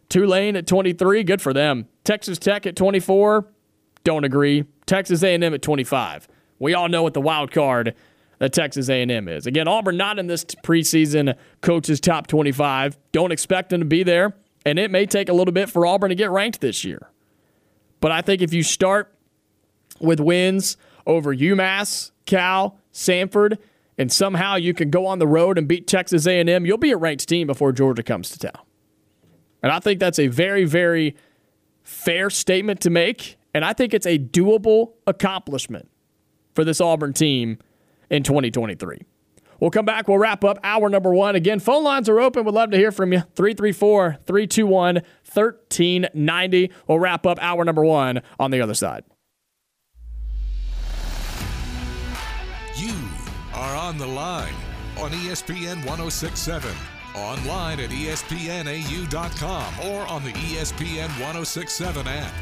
Tulane at 23, good for them. Texas Tech at 24, don't agree. Texas A&M at 25. We all know what the wild card that Texas A&M is. Again, Auburn not in this preseason coaches top 25. Don't expect them to be there, and it may take a little bit for Auburn to get ranked this year. But I think if you start with wins over UMass, Cal, Samford, and somehow you can go on the road and beat Texas A&M, you'll be a ranked team before Georgia comes to town. And I think that's a very, very fair statement to make. And I think it's a doable accomplishment for this Auburn team in 2023. We'll come back. We'll wrap up hour number one. Again, phone lines are open. We'd love to hear from you. 334 321 1390. We'll wrap up hour number one on the other side. You are on the line on ESPN 1067 online at espnau.com or on the ESPN 1067 app.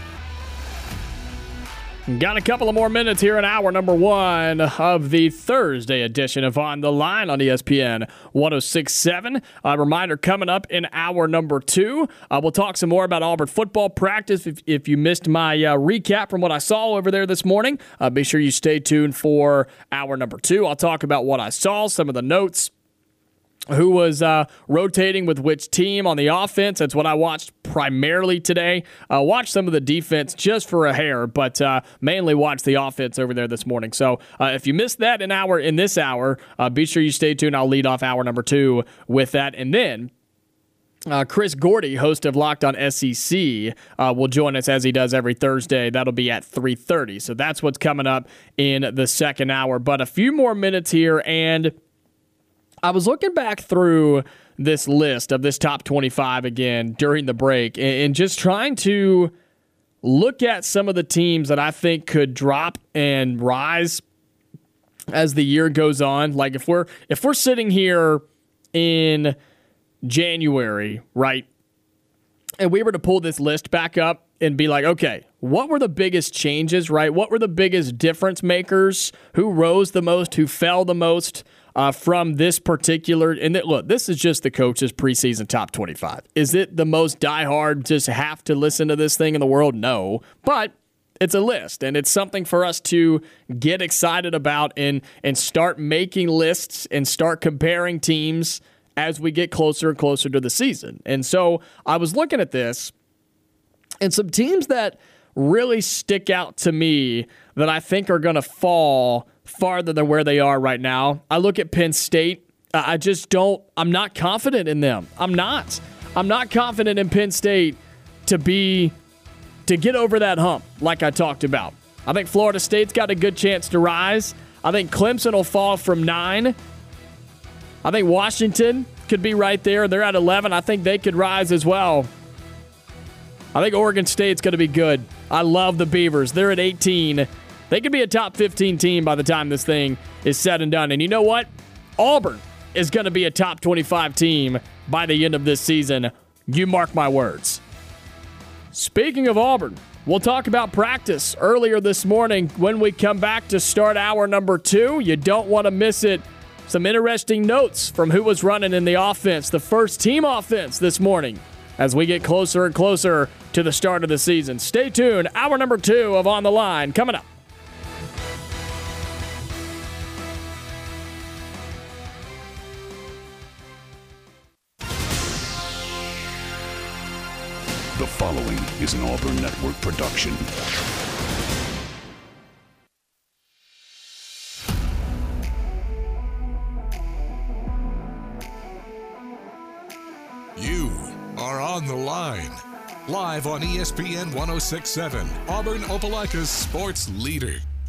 Got a couple of more minutes here in hour number one of the Thursday edition of On the Line on ESPN 1067. A reminder coming up in hour number two. Uh, we'll talk some more about Auburn football practice. If, if you missed my uh, recap from what I saw over there this morning, uh, be sure you stay tuned for hour number two. I'll talk about what I saw, some of the notes who was uh, rotating with which team on the offense. That's what I watched primarily today. Uh, watched some of the defense just for a hair, but uh, mainly watched the offense over there this morning. So uh, if you missed that an hour in this hour, uh, be sure you stay tuned. I'll lead off hour number two with that, and then. Uh, Chris Gordy, host of Locked On SEC, uh, will join us as he does every Thursday. That'll be at 3:30. So that's what's coming up in the second hour. But a few more minutes here, and I was looking back through this list of this top 25 again during the break and, just trying to look at some of the teams that I think could drop and rise as the year goes on. Like if we're if we're sitting here in January, right? And we were to pull this list back up and be like, okay, what were the biggest changes, right? What were the biggest difference makers? Who rose the most? Who fell the most? Uh, from this particular. And th- look, this is just the coach's preseason top 25. Is it the most diehard, just have to listen to this thing in the world? No. But it's a list and it's something for us to get excited about and and start making lists and start comparing teams as we get closer and closer to the season. And so I was looking at this and some teams that really stick out to me that I think are going to fall farther than where they are right now. I look at Penn State. I just don't, I'm not confident in them. I'm not. I'm not confident in Penn State to be, to get over that hump like I talked about. I think Florida State's got a good chance to rise. I think Clemson will fall from nine. I think Washington could be right there. They're at 11. I think they could rise as well. I think Oregon State's going to be good. I love the Beavers. They're at 18. They could be a top 15 team by the time this thing is said and done. And you know what? Auburn is going to be a top 25 team by the end of this season. You mark my words. Speaking of Auburn, We'll talk about practice earlier this morning when we come back to start hour number two. You don't want to miss it. Some interesting notes from who was running in the offense, the first team offense this morning, as we get closer and closer to the start of the season. Stay tuned. Hour number two of On the Line coming up. Network production. You are on the line. Live on ESPN 1067, Auburn Opelika's sports leader.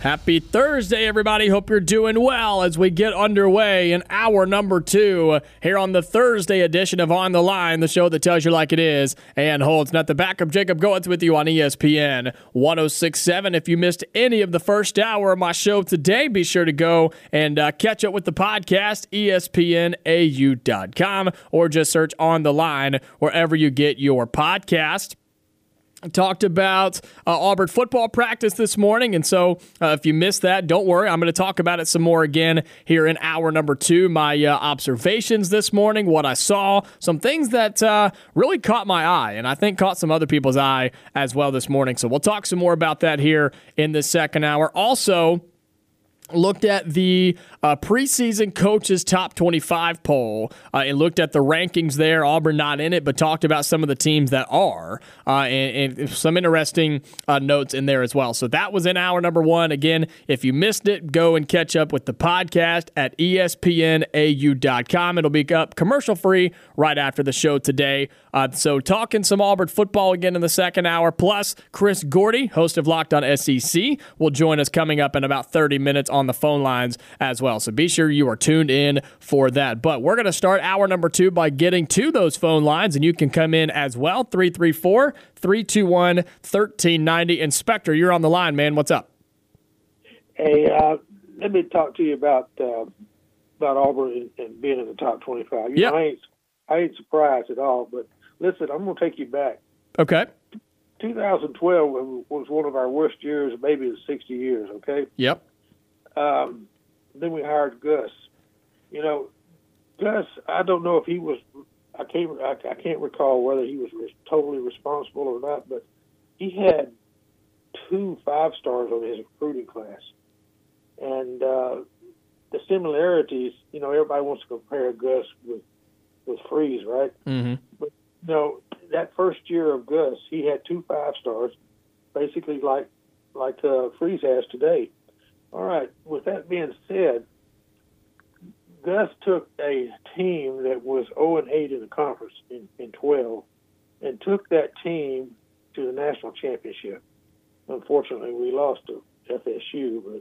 Happy Thursday, everybody. Hope you're doing well as we get underway in hour number two here on the Thursday edition of On the Line, the show that tells you like it is and holds not the back of Jacob Goins with you on ESPN 1067. If you missed any of the first hour of my show today, be sure to go and uh, catch up with the podcast, ESPNAU.com, or just search On the Line wherever you get your podcast talked about uh, Auburn football practice this morning. And so uh, if you missed that, don't worry. I'm going to talk about it some more again here in hour number two. My uh, observations this morning, what I saw, some things that uh, really caught my eye, and I think caught some other people's eye as well this morning. So we'll talk some more about that here in the second hour. Also, looked at the uh, preseason coaches top 25 poll uh, and looked at the rankings there. Auburn not in it but talked about some of the teams that are uh, and, and, some interesting uh, notes in there as well. So that was in hour number one. Again if you missed it go and catch up with the podcast at espnau.com it'll be up commercial free right after the show today. Uh, so talking some auburn football again in the second hour. Plus chris gordy host of locked on sec will join us coming up in about 30 minutes on the phone lines as well. So be sure you are tuned in for that. But we're going to start hour number two by getting to those phone lines, and you can come in as well 334 321 1390. Inspector, you're on the line, man. What's up? Hey, uh, let me talk to you about uh, about Auburn and, and, being in the top 25. You yep. know, I ain't, I ain't surprised at all, but listen, I'm going to take you back. Okay. 2012 was one of our worst years, maybe in 60 years, okay? Yep. Um, then we hired Gus. You know, Gus. I don't know if he was. I can't. I, I can't recall whether he was re- totally responsible or not. But he had two five stars on his recruiting class, and uh, the similarities. You know, everybody wants to compare Gus with with Freeze, right? Mm-hmm. But you know, that first year of Gus, he had two five stars, basically like like uh, Freeze has today. All right. With that being said, Gus took a team that was 0 and 8 in the conference in, in 12 and took that team to the national championship. Unfortunately, we lost to FSU,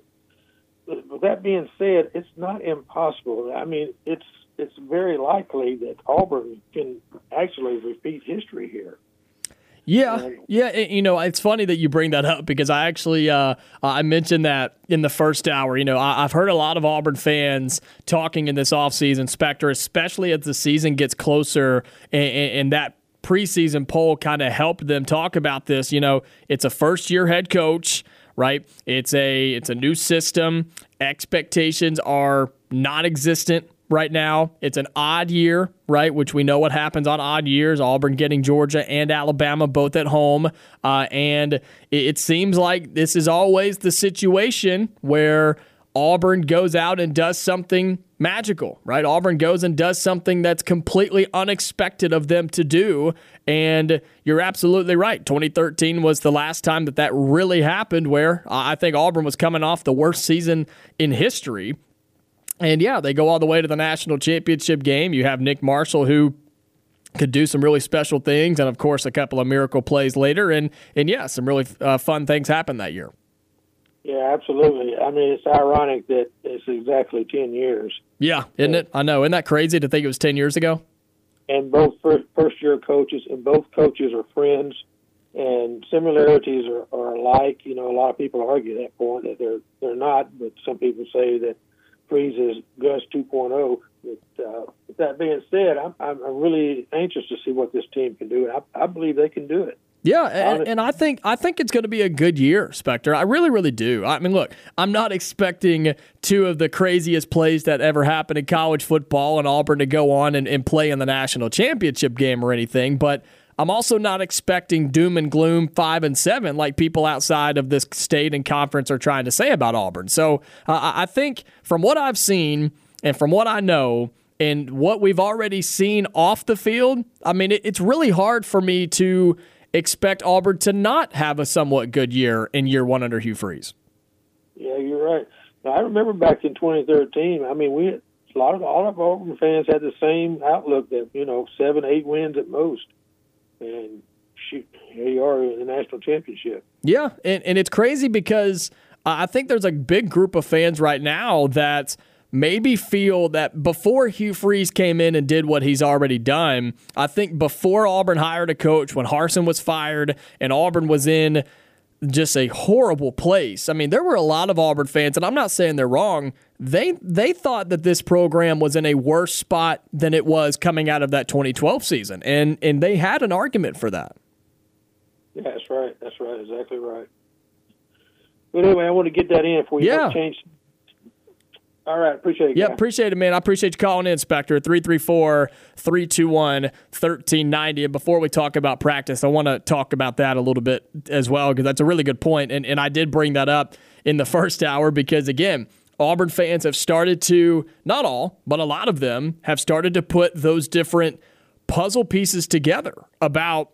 but with that being said, it's not impossible. I mean, it's it's very likely that Auburn can actually repeat history here. Yeah, yeah. You know, it's funny that you bring that up because I actually uh, I mentioned that in the first hour. You know, I, have heard a lot of Auburn fans talking in this offseason, Spectre, especially as the season gets closer, and, and that preseason poll kind of helped them talk about this. You know, it's a first year head coach, right? It's a it's a new system. Expectations are non-existent right now. It's an odd year, right? Which we know what happens on odd years. Auburn getting Georgia and Alabama both at home. Uh, and it seems like this is always the situation where Auburn goes out and does something magical, right? Auburn goes and does something that's completely unexpected of them to do. And you're absolutely right. 2013 was the last time that that really happened, where I think Auburn was coming off the worst season in history. And yeah, they go all the way to the national championship game. You have Nick Marshall, who could do some really special things, and of course, a couple of miracle plays later. And and yeah, some really uh, fun things happened that year. Yeah, absolutely. I mean, it's ironic that it's exactly 10 years. Yeah, isn't it? I know. Isn't that crazy to think it was 10 years ago? And both first, first year coaches and both coaches are friends, and similarities are, are alike. You know, a lot of people argue that point that they're they're not, but some people say that Freeze is Gus 2.0. But, uh, with that being said, I'm, I'm really anxious to see what this team can do. I, I believe they can do it. Yeah, and, and, I think I think it's going to be a good year, Spectre. I really, really do. I mean, look, I'm not expecting two of the craziest plays that ever happened in college football and Auburn to go on and, and play in the national championship game or anything, but I'm also not expecting doom and gloom five and seven like people outside of this state and conference are trying to say about Auburn. So uh, I think from what I've seen and from what I know, and what we've already seen off the field, I mean, it, it's really hard for me to expect Auburn to not have a somewhat good year in year one under Hugh Freeze. Yeah, you're right. Now, I remember back in 2013. I mean, we a lot of all of Auburn fans had the same outlook that you know seven, eight wins at most, and shoot, here you are in the national championship. Yeah, and and it's crazy because I think there's a big group of fans right now that maybe feel that before Hugh Freeze came in and did what he's already done, I think before Auburn hired a coach, when Harsin was fired and Auburn was in just a horrible place. I mean, there were a lot of Auburn fans, and I'm not saying they're wrong. They they thought that this program was in a worse spot than it was coming out of that 2012 season, and and they had an argument for that. Yeah, that's right. That's right. Exactly right. But anyway, I want to get that in for you. Yeah. Change all right. Appreciate it. Yeah, appreciate it, man. I appreciate you calling in, Spectre. 334 321 1390. And before we talk about practice, I want to talk about that a little bit as well, because that's a really good point. And, and I did bring that up in the first hour because, again, Auburn fans have started to, not all, but a lot of them have started to put those different puzzle pieces together about,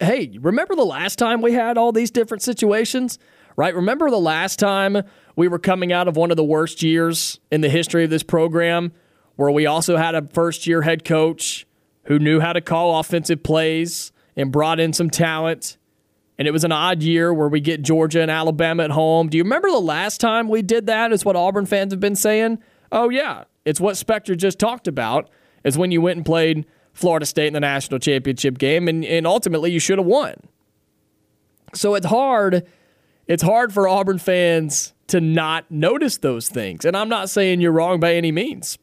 hey, remember the last time we had all these different situations? right? Remember the last time we were coming out of one of the worst years in the history of this program, where we also had a first year head coach who knew how to call offensive plays and brought in some talent. And it was an odd year where we get Georgia and Alabama at home. Do you remember the last time we did that? Is what Auburn fans have been saying. Oh, yeah. It's what Spectre just talked about, is when you went and played Florida State in the national championship game, and, and ultimately you should have won. So it's hard it's hard for Auburn fans to not notice those things. And I'm not saying you're wrong by any means.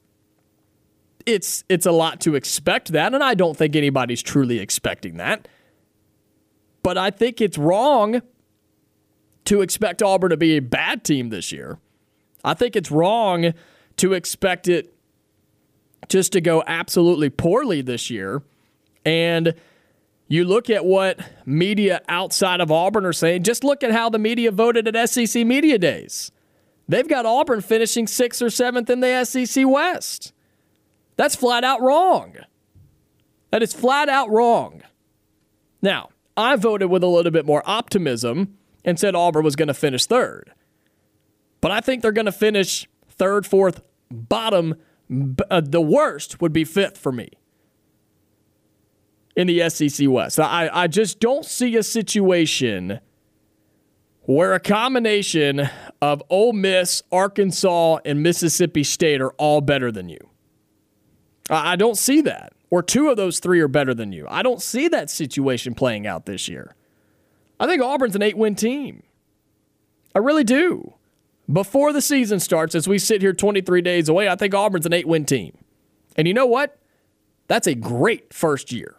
It's it's a lot to expect that, and I don't think anybody's truly expecting that. But I think it's wrong to expect Auburn to be a bad team this year. I think it's wrong to expect it just to go absolutely poorly this year. And you look at what media outside of Auburn are saying, just look at how the media voted at SEC Media Days. They've got Auburn finishing sixth or seventh in the SEC West. That's flat out wrong. That is flat out wrong. Now, I voted with a little bit more optimism and said Auburn was going to finish third. But I think they're going to finish third, fourth, bottom. Uh, the worst would be fifth for me in the SEC West. I, I just don't see a situation where a combination of Ole Miss, Arkansas, and Mississippi State are all better than you. I, I don't see that. Or two of those three are better than you. I don't see that situation playing out this year. I think Auburn's an eight win team. I really do. Before the season starts, as we sit here 23 days away, I think Auburn's an eight win team. And you know what? That's a great first year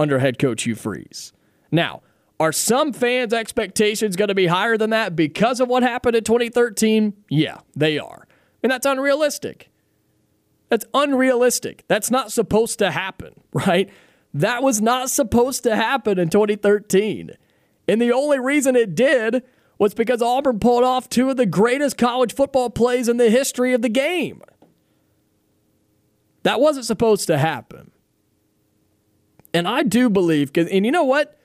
under head coach Hugh Freeze. Now, are some fans' expectations going to be higher than that because of what happened in 2013? Yeah, they are. And that's unrealistic. That's unrealistic. That's not supposed to happen, right? That was not supposed to happen in 2013. And the only reason it did was because Auburn pulled off two of the greatest college football plays in the history of the game. That wasn't supposed to happen. And I do believe, and you know what?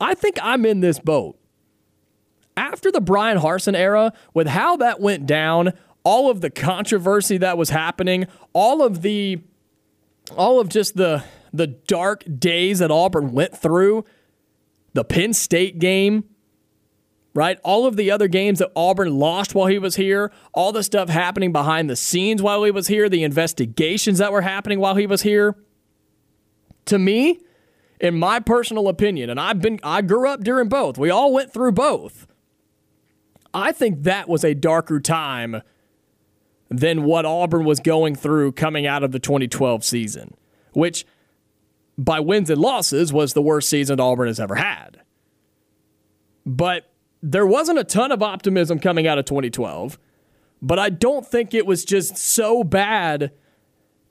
I think I'm in this boat. After the Bryan Harsin era, with how that went down, all of the controversy that was happening, all of the all of just the the dark days that Auburn went through, the Penn State game, right? All of the other games that Auburn lost while he was here, all the stuff happening behind the scenes while he was here, the investigations that were happening while he was here. To me, in my personal opinion, and I've been I grew up during both. We all went through both. I think that was a darker time than what Auburn was going through coming out of the 2012 season, which by wins and losses was the worst season Auburn has ever had. But there wasn't a ton of optimism coming out of 2012, but I don't think it was just so bad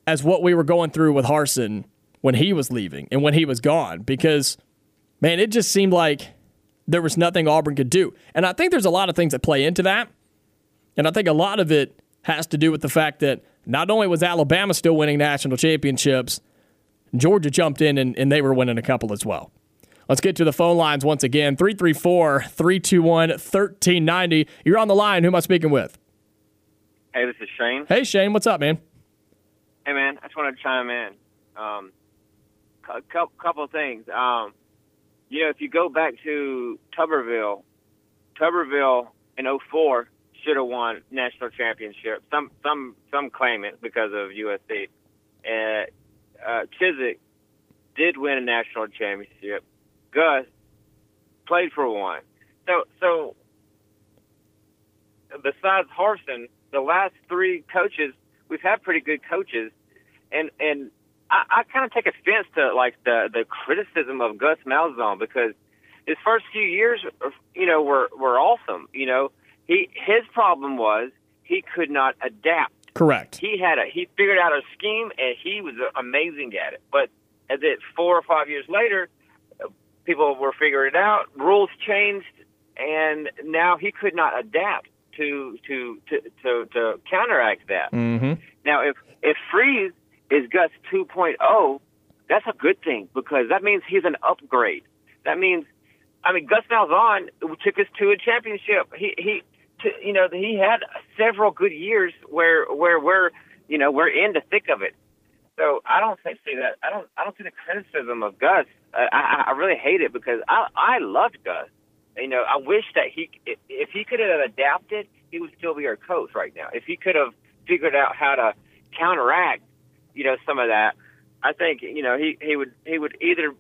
as what we were going through with Harsin when he was leaving and when he was gone because man, it just seemed like there was nothing Auburn could do. And I think there's a lot of things that play into that. And I think a lot of it has to do with the fact that not only was Alabama still winning national championships, Georgia jumped in and, and they were winning a couple as well. Let's get to the phone lines once again 334 321 1390. You're on the line. Who am I speaking with? Hey, this is Shane. Hey, Shane. What's up, man? Hey, man. I just want to chime in. Um, a couple, couple of things. Um, you know, if you go back to Tuberville, Tuberville in 04 should have won national championship. Some some some claim it because of USC. Uh, uh, Chizik did win a national championship. Gus played for one. So so besides Harsin, the last three coaches we've had pretty good coaches, and and I, I kind of take offense to like the the criticism of Gus Malzahn because his first few years, you know, were were awesome. You know, he his problem was he could not adapt. Correct. He had a he figured out a scheme and he was amazing at it. But as it four or five years later, people were figuring it out. Rules changed, and now he could not adapt to to to to, to counteract that. Mm-hmm. Now, if if Freeze is Gus 2.0, that's a good thing because that means he's an upgrade. That means, I mean, Gus Malzahn took us to a championship. He he, to, you know, he had several good years where where we're you know we're in the thick of it. So I don't think see that I don't I don't see the criticism of Gus. I, I, I really hate it because I I loved Gus. You know, I wish that he if, if he could have adapted, he would still be our coach right now. If he could have figured out how to counteract, you know, some of that, I think you know he he would he would either.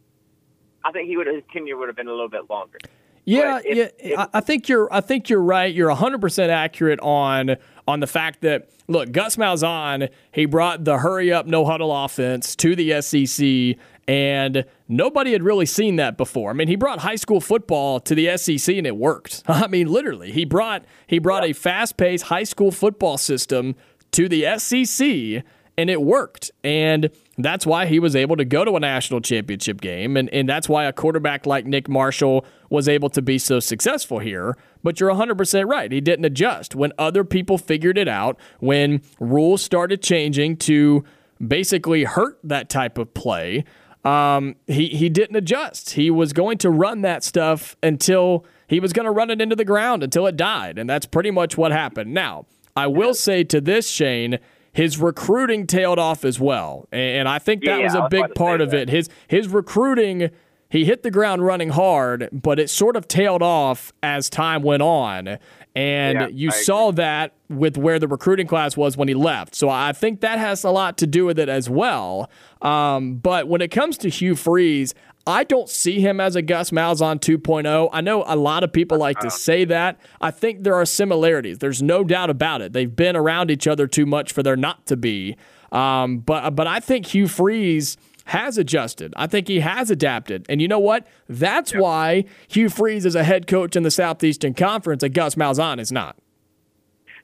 I think he would his tenure would have been a little bit longer. Yeah, if, yeah. If, I think you're. I think you're right. You're 100 percent accurate on on the fact that look, Gus Malzahn, he brought the hurry up, no huddle offense to the SEC, and nobody had really seen that before. I mean, he brought high school football to the SEC, and it worked. I mean, literally, he brought he brought a fast paced high school football system to the SEC and it worked. And that's why he was able to go to a national championship game. And, and that's why a quarterback like Nick Marshall was able to be so successful here. But you're 100% right. He didn't adjust. When other people figured it out, when rules started changing to basically hurt that type of play, um, he, he didn't adjust. He was going to run that stuff until he was going to run it into the ground until it died. And that's pretty much what happened. Now, I will say to this, Shane, his recruiting tailed off as well, and I think that yeah, was a was big part of that. it. His his recruiting, he hit the ground running hard, but it sort of tailed off as time went on, and Yeah, you I saw that with where the recruiting class was when he left. So I think that has a lot to do with it as well. Um, but when it comes to Hugh Freeze, I don't see him as a Gus Malzahn 2.0. I know a lot of people like to say that. I think there are similarities. There's no doubt about it. They've been around each other too much for there not to be. Um, but but I think Hugh Freeze has adjusted. I think he has adapted. And you know what? That's why Hugh Freeze is a head coach in the Southeastern Conference and Gus Malzahn is not.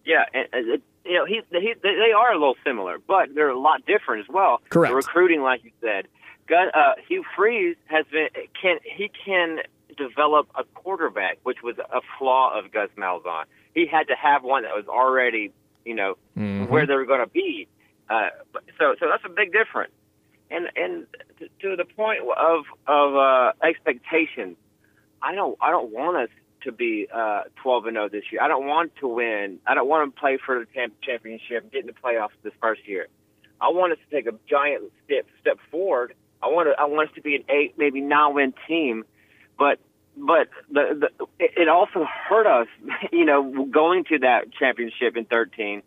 Yeah, and, and you know, he, he they are a little similar, but they're a lot different as well. Correct. The recruiting, like you said, Gus, uh, Hugh Freeze has been can he can develop a quarterback, which was a flaw of Gus Malzahn. He had to have one that was already, you know, where they were going to be. Uh, so so that's a big difference. And and to, the point of of uh, expectations, I don't I don't want us to be uh, 12 and 0 this year. I don't want to win. I don't want to play for the champ- championship, get in the playoffs this first year. I want us to take a giant step step forward. I want to, I want us to be an eight, maybe nine win team, but but the, the it also hurt us, you know, going to that championship in 13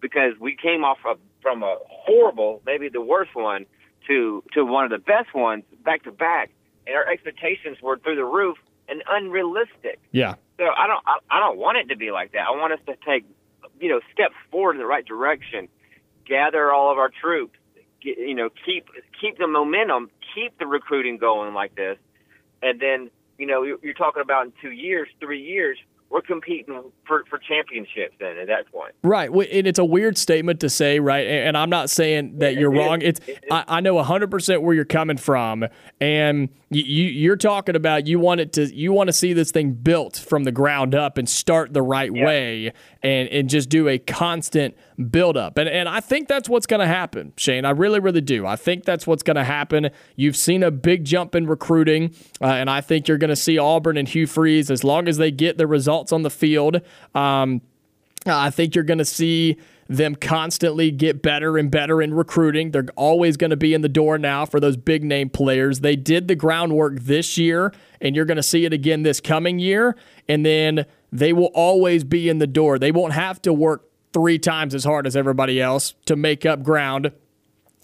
because we came off of, from a horrible, maybe the worst one, to to one of the best ones back to back, and our expectations were through the roof and unrealistic. Yeah. So I don't I, I don't want it to be like that. I want us to take you know steps forward in the right direction, gather all of our troops, get, you know keep keep the momentum, keep the recruiting going like this, and then you know you're, you're talking about in two years, three years, we're competing for, for championships then at that point. Right. And it's a weird statement to say, right? And I'm not saying that you're wrong. It's I, I know 100% where you're coming from. And you, you're talking about you want it to you want to see this thing built from the ground up and start the right yeah. way and, and just do a constant build up. And, and I think that's what's going to happen, Shane. I really, really do. I think that's what's going to happen. You've seen a big jump in recruiting, uh, and I think you're going to see Auburn and Hugh Freeze, as long as they get the results on the field, um, I think you're going to see them constantly get better and better in recruiting. They're always going to be in the door now for those big name players. They did the groundwork this year, and you're going to see it again this coming year. And then they will always be in the door. They won't have to work three times as hard as everybody else to make up ground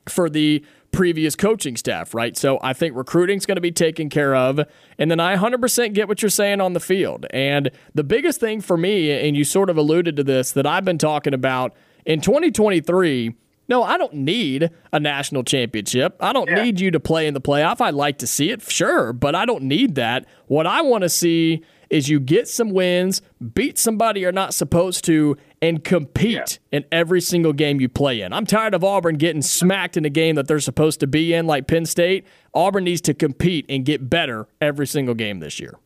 for the previous coaching staff, right? So I think recruiting's going to be taken care of. And then I 100% get what you're saying on the field. And the biggest thing for me, and you sort of alluded to this, that I've been talking about in 2023. No, I don't need a national championship. I don't yeah. need you to play in the playoff. I'd like to see it, sure, but I don't need that. What I want to see is you get some wins, beat somebody you're not supposed to, and compete yeah. in every single game you play in. I'm tired of Auburn getting smacked in a game that they're supposed to be in, like Penn State. Auburn needs to compete and get better every single game this year.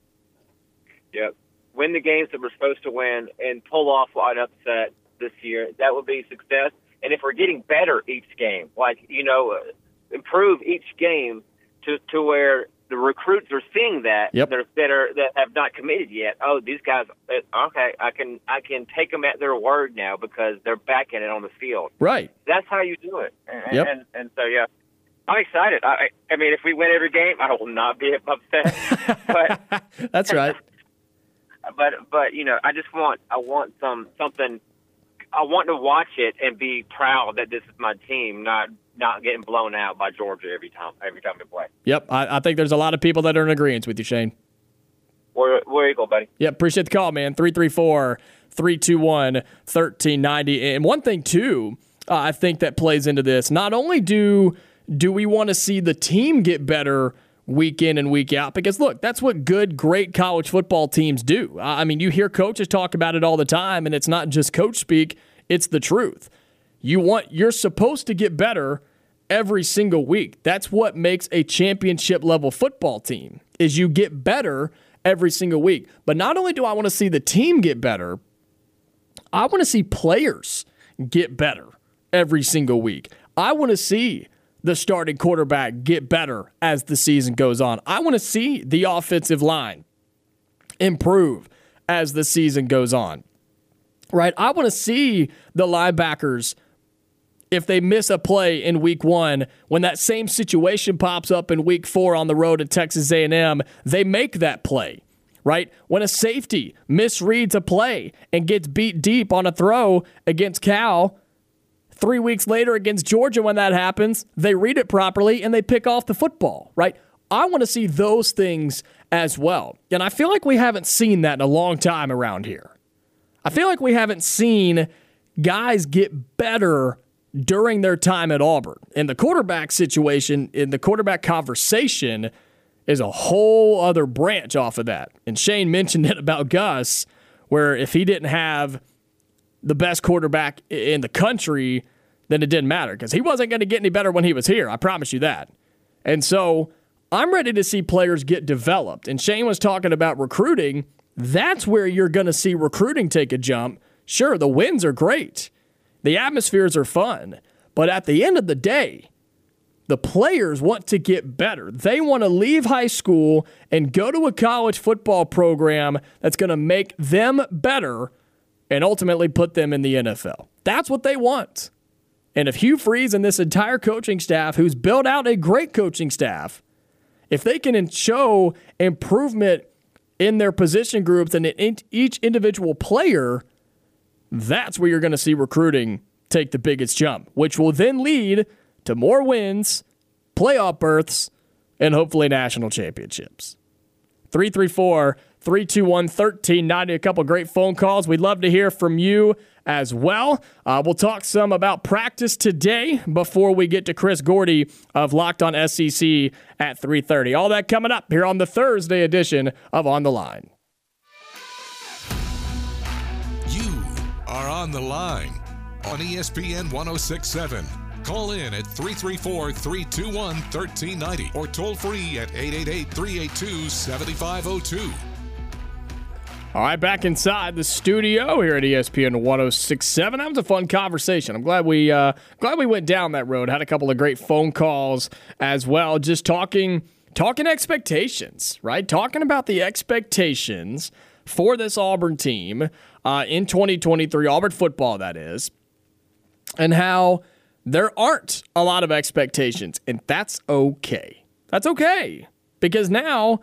Yep. Win the games that we're supposed to win and pull off an upset this year. That would be success. And if we're getting better each game, like, you know, uh, improve each game to, to where the recruits are seeing that yep. that, are, that are that have not committed yet. Oh, these guys. Uh, okay, I can I can take them at their word now because they're backing it on the field. Right. That's how you do it. And, yep. and, and so yeah, I'm excited. I I mean, if we win every game, I will not be upset. but that's right. but but you know, I just want I want some something. I want to watch it and be proud that this is my team, not not getting blown out by Georgia every time every time we play. Yep, I, I think there's a lot of people that are in agreement with you, Shane. Where, where you go, buddy? Yep, appreciate the call, man. 334 321 1390. And one thing, too, uh, I think that plays into this. Not only do do we want to see the team get better week in and week out, because look, that's what good, great college football teams do. I mean, you hear coaches talk about it all the time, and it's not just coach speak, it's the truth. You want you're supposed to get better every single week. That's what makes a championship level football team. Is you get better every single week. But not only do I want to see the team get better, I want to see players get better every single week. I want to see the starting quarterback get better as the season goes on. I want to see the offensive line improve as the season goes on. Right? I want to see the linebackers if they miss a play in week 1 when that same situation pops up in week 4 on the road at Texas A&M they make that play right? When a safety misreads a play and gets beat deep on a throw against Cal 3 weeks later against Georgia when that happens they read it properly and they pick off the football right? I want to see those things as well. And I feel like we haven't seen that in a long time around here. I feel like we haven't seen guys get better during their time at Auburn. And the quarterback situation, in the quarterback conversation, is a whole other branch off of that. And Shane mentioned it about Gus, where if he didn't have the best quarterback in the country, then it didn't matter because he wasn't going to get any better when he was here. I promise you that. And so I'm ready to see players get developed. And Shane was talking about recruiting. That's where you're going to see recruiting take a jump. Sure, the wins are great. The atmospheres are fun, but at the end of the day, the players want to get better. They want to leave high school and go to a college football program that's going to make them better and ultimately put them in the NFL. That's what they want. And if Hugh Freeze and this entire coaching staff, who's built out a great coaching staff, if they can show improvement in their position groups and in each individual player, that's where you're going to see recruiting take the biggest jump, which will then lead to more wins, playoff berths, and hopefully national championships. 334 321 1390. A couple great phone calls. We'd love to hear from you as well. Uh, we'll talk some about practice today before we get to Chris Gordy of Locked On SEC at 3:30. All that coming up here on the Thursday edition of On the Line. Are on the line on ESPN 1067. Call in at 334 321 1390 or toll free at 888 382 7502. All right, back inside the studio here at ESPN 1067. That was a fun conversation. I'm glad we uh, glad we went down that road. Had a couple of great phone calls as well. Just talking talking expectations, right? Talking about the expectations for this Auburn team uh, in 2023, Auburn football, that is, and how there aren't a lot of expectations, and that's okay. That's okay because now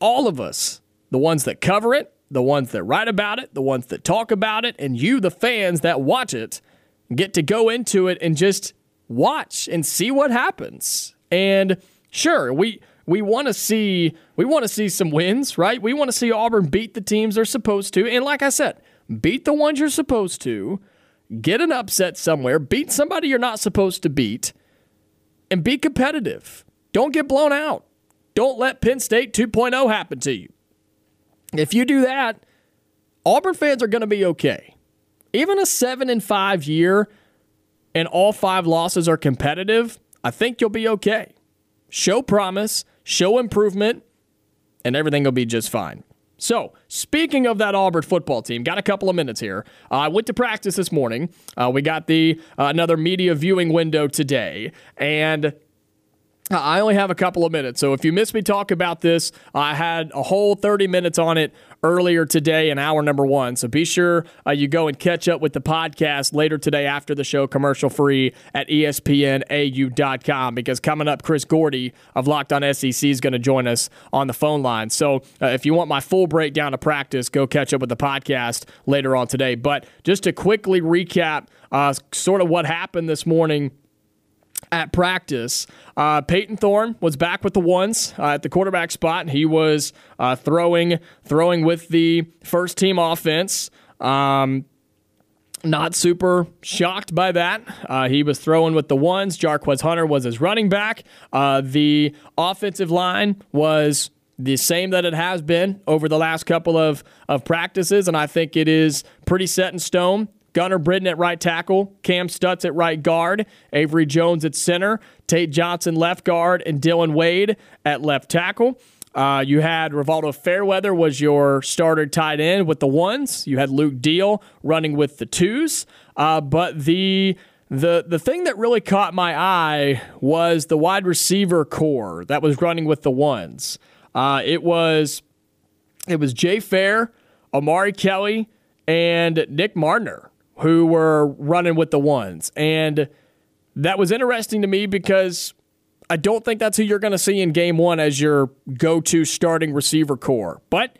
all of us, the ones that cover it, the ones that write about it, the ones that talk about it, and you, the fans that watch it, get to go into it and just watch and see what happens. And sure, we we want to see we want to see some wins, right? We want to see Auburn beat the teams they're supposed to, and like I said, beat the ones you're supposed to, get an upset somewhere, beat somebody you're not supposed to beat, and be competitive. Don't get blown out. Don't let Penn State 2.0 happen to you. If you do that, Auburn fans are going to be okay. Even a 7 and 5 year and all 5 losses are competitive, I think you'll be okay. Show promise, show improvement, and everything will be just fine. So, speaking of that Auburn football team, got a couple of minutes here. Uh, I went to practice this morning. Uh, we got the uh, another media viewing window today, and I only have a couple of minutes, so if you missed me talk about this, I had a whole 30 minutes on it earlier today in hour number one. So be sure uh, you go and catch up with the podcast later today after the show, commercial free at ESPNAU.com. Because coming up, Chris Gordy of Locked On SEC is going to join us on the phone line. So uh, if you want my full breakdown of practice, go catch up with the podcast later on today. But just to quickly recap, uh, sort of what happened this morning at practice. Uh, Payton Thorne was back with the ones uh, at the quarterback spot. He was uh, throwing throwing with the first team offense. Um, not super shocked by that. Uh, he was throwing with the ones. Jarquez Hunter was his running back. Uh, the offensive line was the same that it has been over the last couple of, of practices, and I think it is pretty set in stone. Gunnar Britton at right tackle, Kam Stutts at right guard, Avery Jones at center, Tate Johnson left guard, and Dillon Wade at left tackle. Uh, you had Rivaldo Fairweather was your starter tight end with the ones. You had Luke Deal running with the twos. Uh, but the the the thing that really caught my eye was the wide receiver core that was running with the ones. Uh, it was it was Jay Fair, Amari Kelly, and Nick Mardner who were running with the ones. And that was interesting to me because I don't think that's who you're going to see in game one as your go to starting receiver core. But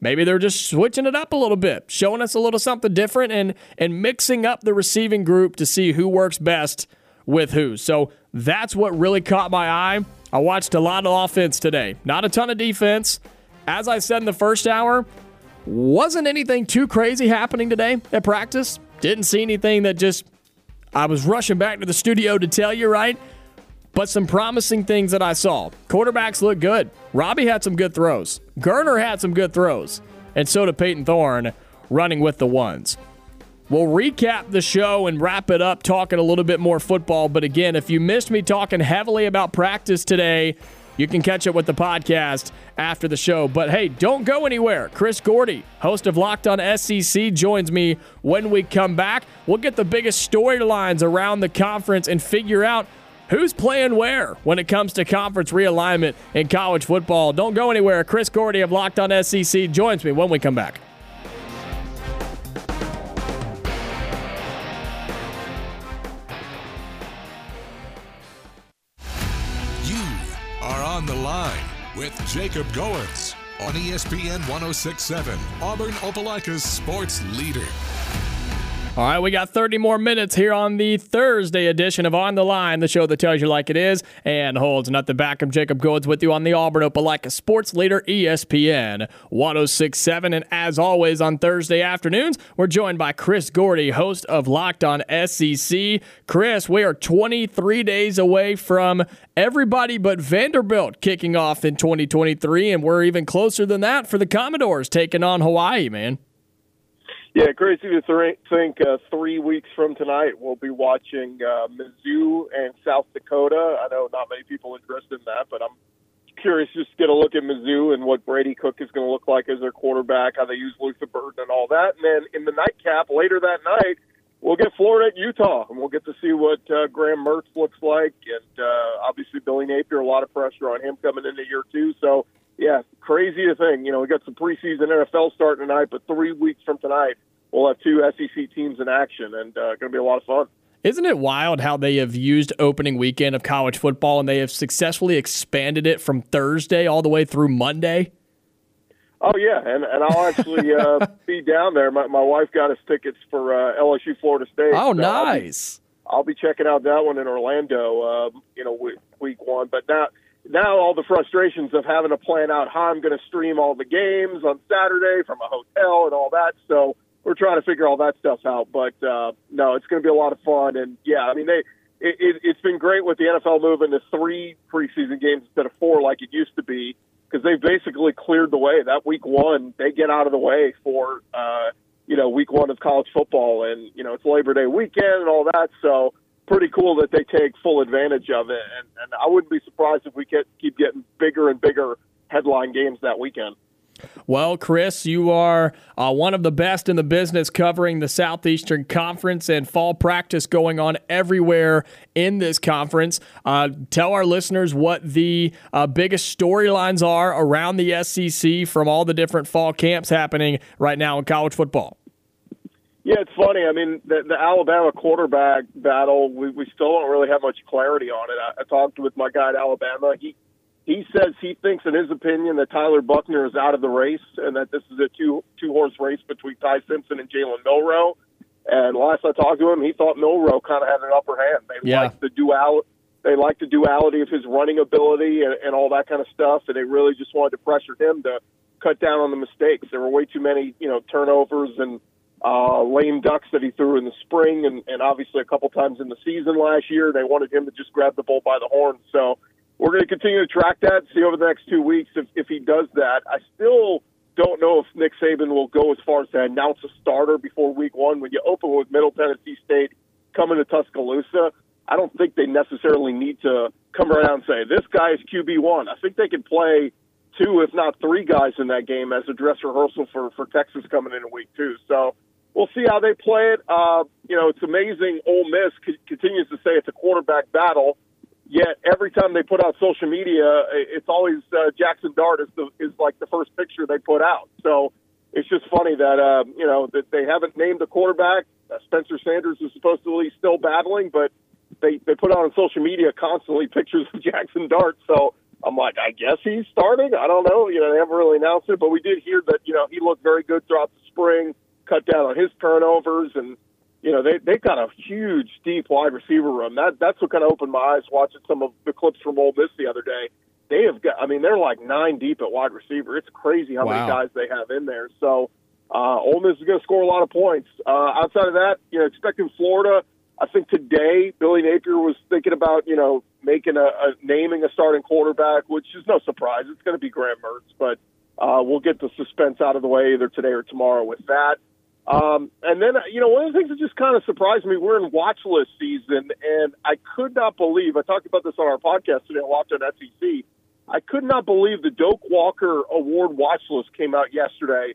maybe they're just switching it up a little bit, showing us a little something different and, and mixing up the receiving group to see who works best with who. So that's what really caught my eye. I watched a lot of offense today, not a ton of defense. As I said in the first hour, wasn't anything too crazy happening today at practice. Didn't see anything that just I was rushing back to the studio to tell you, right? But some promising things that I saw. Quarterbacks look good. Robbie had some good throws. Geriner had some good throws. And so did Payton Thorne running with the ones. We'll recap the show and wrap it up talking a little bit more football. But again, if you missed me talking heavily about practice today, you can catch up with the podcast after the show. But hey, don't go anywhere. Chris Gordy, host of Locked On SEC, joins me when we come back. We'll get the biggest storylines around the conference and figure out who's playing where when it comes to conference realignment in college football. Don't go anywhere. Chris Gordy of Locked On SEC joins me when we come back. Are on the line with Jacob Goins on ESPN 1067, Auburn Opelika's sports leader. All right, we got 30 more minutes here on the Thursday edition of On the Line, the show that tells you like it is and holds nothing back. I'm Jacob Goins with you on the Auburn Opelika Sports Leader ESPN 1067. And as always on Thursday afternoons, we're joined by Chris Gordy, host of Locked On SEC. Chris, we are 23 days away from everybody but Vanderbilt kicking off in 2023, and we're even closer than that for the Commodores taking on Hawaii, man. Yeah, crazy to th- think uh, three weeks from tonight we'll be watching uh, Mizzou and South Dakota. I know not many people interested in that, but I'm curious just to get a look at Mizzou and what Brady Cook is going to look like as their quarterback, how they use Luther Burden and all that. And then in the nightcap later that night, we'll get Florida at Utah, and we'll get to see what uh, Graham Mertz looks like. And uh, obviously Billy Napier, a lot of pressure on him coming into year two. So yeah, crazy to think. You know, we got some preseason NFL starting tonight, but three weeks from tonight, we'll have two SEC teams in action, and uh, going to be a lot of fun. Isn't it wild how they have used opening weekend of college football and they have successfully expanded it from Thursday all the way through Monday? Oh yeah, and and I'll actually uh, be down there. My my wife got us tickets for uh, LSU Florida State. Oh, so I'll be- nice. I'll be checking out that one in Orlando, um, you know, week, week one. But now, now all the frustrations of having to plan out how I'm going to stream all the games on Saturday from a hotel and all that. So we're trying to figure all that stuff out. But uh, no, it's going to be a lot of fun. And yeah, I mean, they it, it, it's been great with the NFL moving to three preseason games instead of four like it used to be because they've basically cleared the way. That week one, they get out of the way for. Uh, you know, week one of college football, and you know it's Labor Day weekend and all that. So pretty cool that they take full advantage of it. And, and I wouldn't be surprised if we get, keep getting bigger and bigger headline games that weekend. Well, Chris, you are uh, one of the best in the business covering the Southeastern Conference and fall practice going on everywhere in this conference. Uh, tell our listeners what the uh, biggest storylines are around the SEC from all the different fall camps happening right now in college football. Yeah, it's funny. I mean, the, the Alabama quarterback battle, we, we still don't really have much clarity on it. I, I talked with my guy at Alabama. He he says he thinks, in his opinion, that Tyler Buchner is out of the race and that this is a two two horse race between Ty Simpson and Jalen Milroe. And last I talked to him, he thought Milrow kind of had an upper hand. They Yeah. like the dual, they like the duality of his running ability and, and all that kind of stuff, and they really just wanted to pressure him to cut down on the mistakes. There were way too many, you know, turnovers and uh, lame ducks that he threw in the spring, and, and obviously a couple times in the season last year. They wanted him to just grab the bull by the horns. So we're going to continue to track that, see over the next two weeks if, if he does that. I still don't know if Nick Saban will go as far as to announce a starter before week one. When you open with Middle Tennessee State coming to Tuscaloosa, I don't think they necessarily need to come around and say, this guy is QB1. I think they can play two, if not three guys in that game as a dress rehearsal for, for Texas coming in a week two. So we'll see how they play it. Uh, you know, it's amazing. Ole Miss c- continues to say it's a quarterback battle. Yet every time they put out social media, it's always uh, Jackson Dart is the is like the first picture they put out. So it's just funny that uh, you know that they haven't named a quarterback. Uh, Spencer Sanders is supposedly still battling, but they they put out on social media constantly pictures of Jackson Dart. So I'm like, I guess he's starting. I don't know. You know, they haven't really announced it, but we did hear that you know he looked very good throughout the spring, cut down on his turnovers, and you know they they've got a huge deep wide receiver room. That that's what kind of opened my eyes watching some of the clips from Ole Miss the other day. They have got, I mean, they're like nine deep at wide receiver. It's crazy how Wow. many guys they have in there. So uh, Ole Miss is going to score a lot of points. Uh, outside of that, you know, expecting Florida. I think today Billy Napier was thinking about you know making a, a naming a starting quarterback, which is no surprise. It's going to be Graham Mertz, but uh, we'll get the suspense out of the way either today or tomorrow with that. Um, and then, you know, one of the things that just kind of surprised me, we're in watch list season, and I could not believe, I talked about this on our podcast today, Locked on SEC. I could not believe the Doak Walker Award watch list came out yesterday.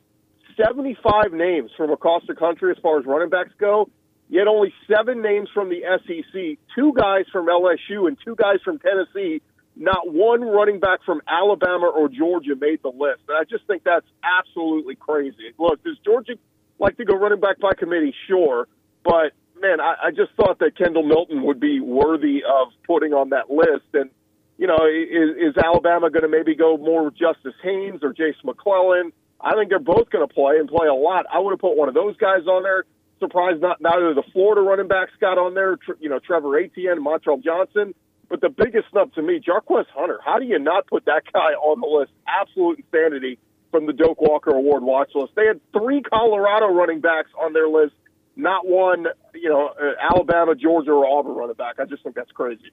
75 names from across the country as far as running backs go, yet only seven names from the SEC, two guys from LSU and two guys from Tennessee. Not one running back from Alabama or Georgia made the list. And I just think that's absolutely crazy. Look, does Georgia like to go running back by committee? Sure. But, man, I, I just thought that Kendall Milton would be worthy of putting on that list. And you know, is, is Alabama going to maybe go more with Justice Haynes or Jase McClellan? I think they're both going to play and play a lot. I would have put one of those guys on there. Surprised not neither the Florida running backs got on there. You know, Trevor Etienne, Montrell Johnson. But the biggest snub to me, Jarquez Hunter. How do you not put that guy on the list? Absolute insanity from the Doak Walker Award watch list. They had three Colorado running backs on their list, not one, you know, uh, Alabama, Georgia, or Auburn running back. I just think that's crazy.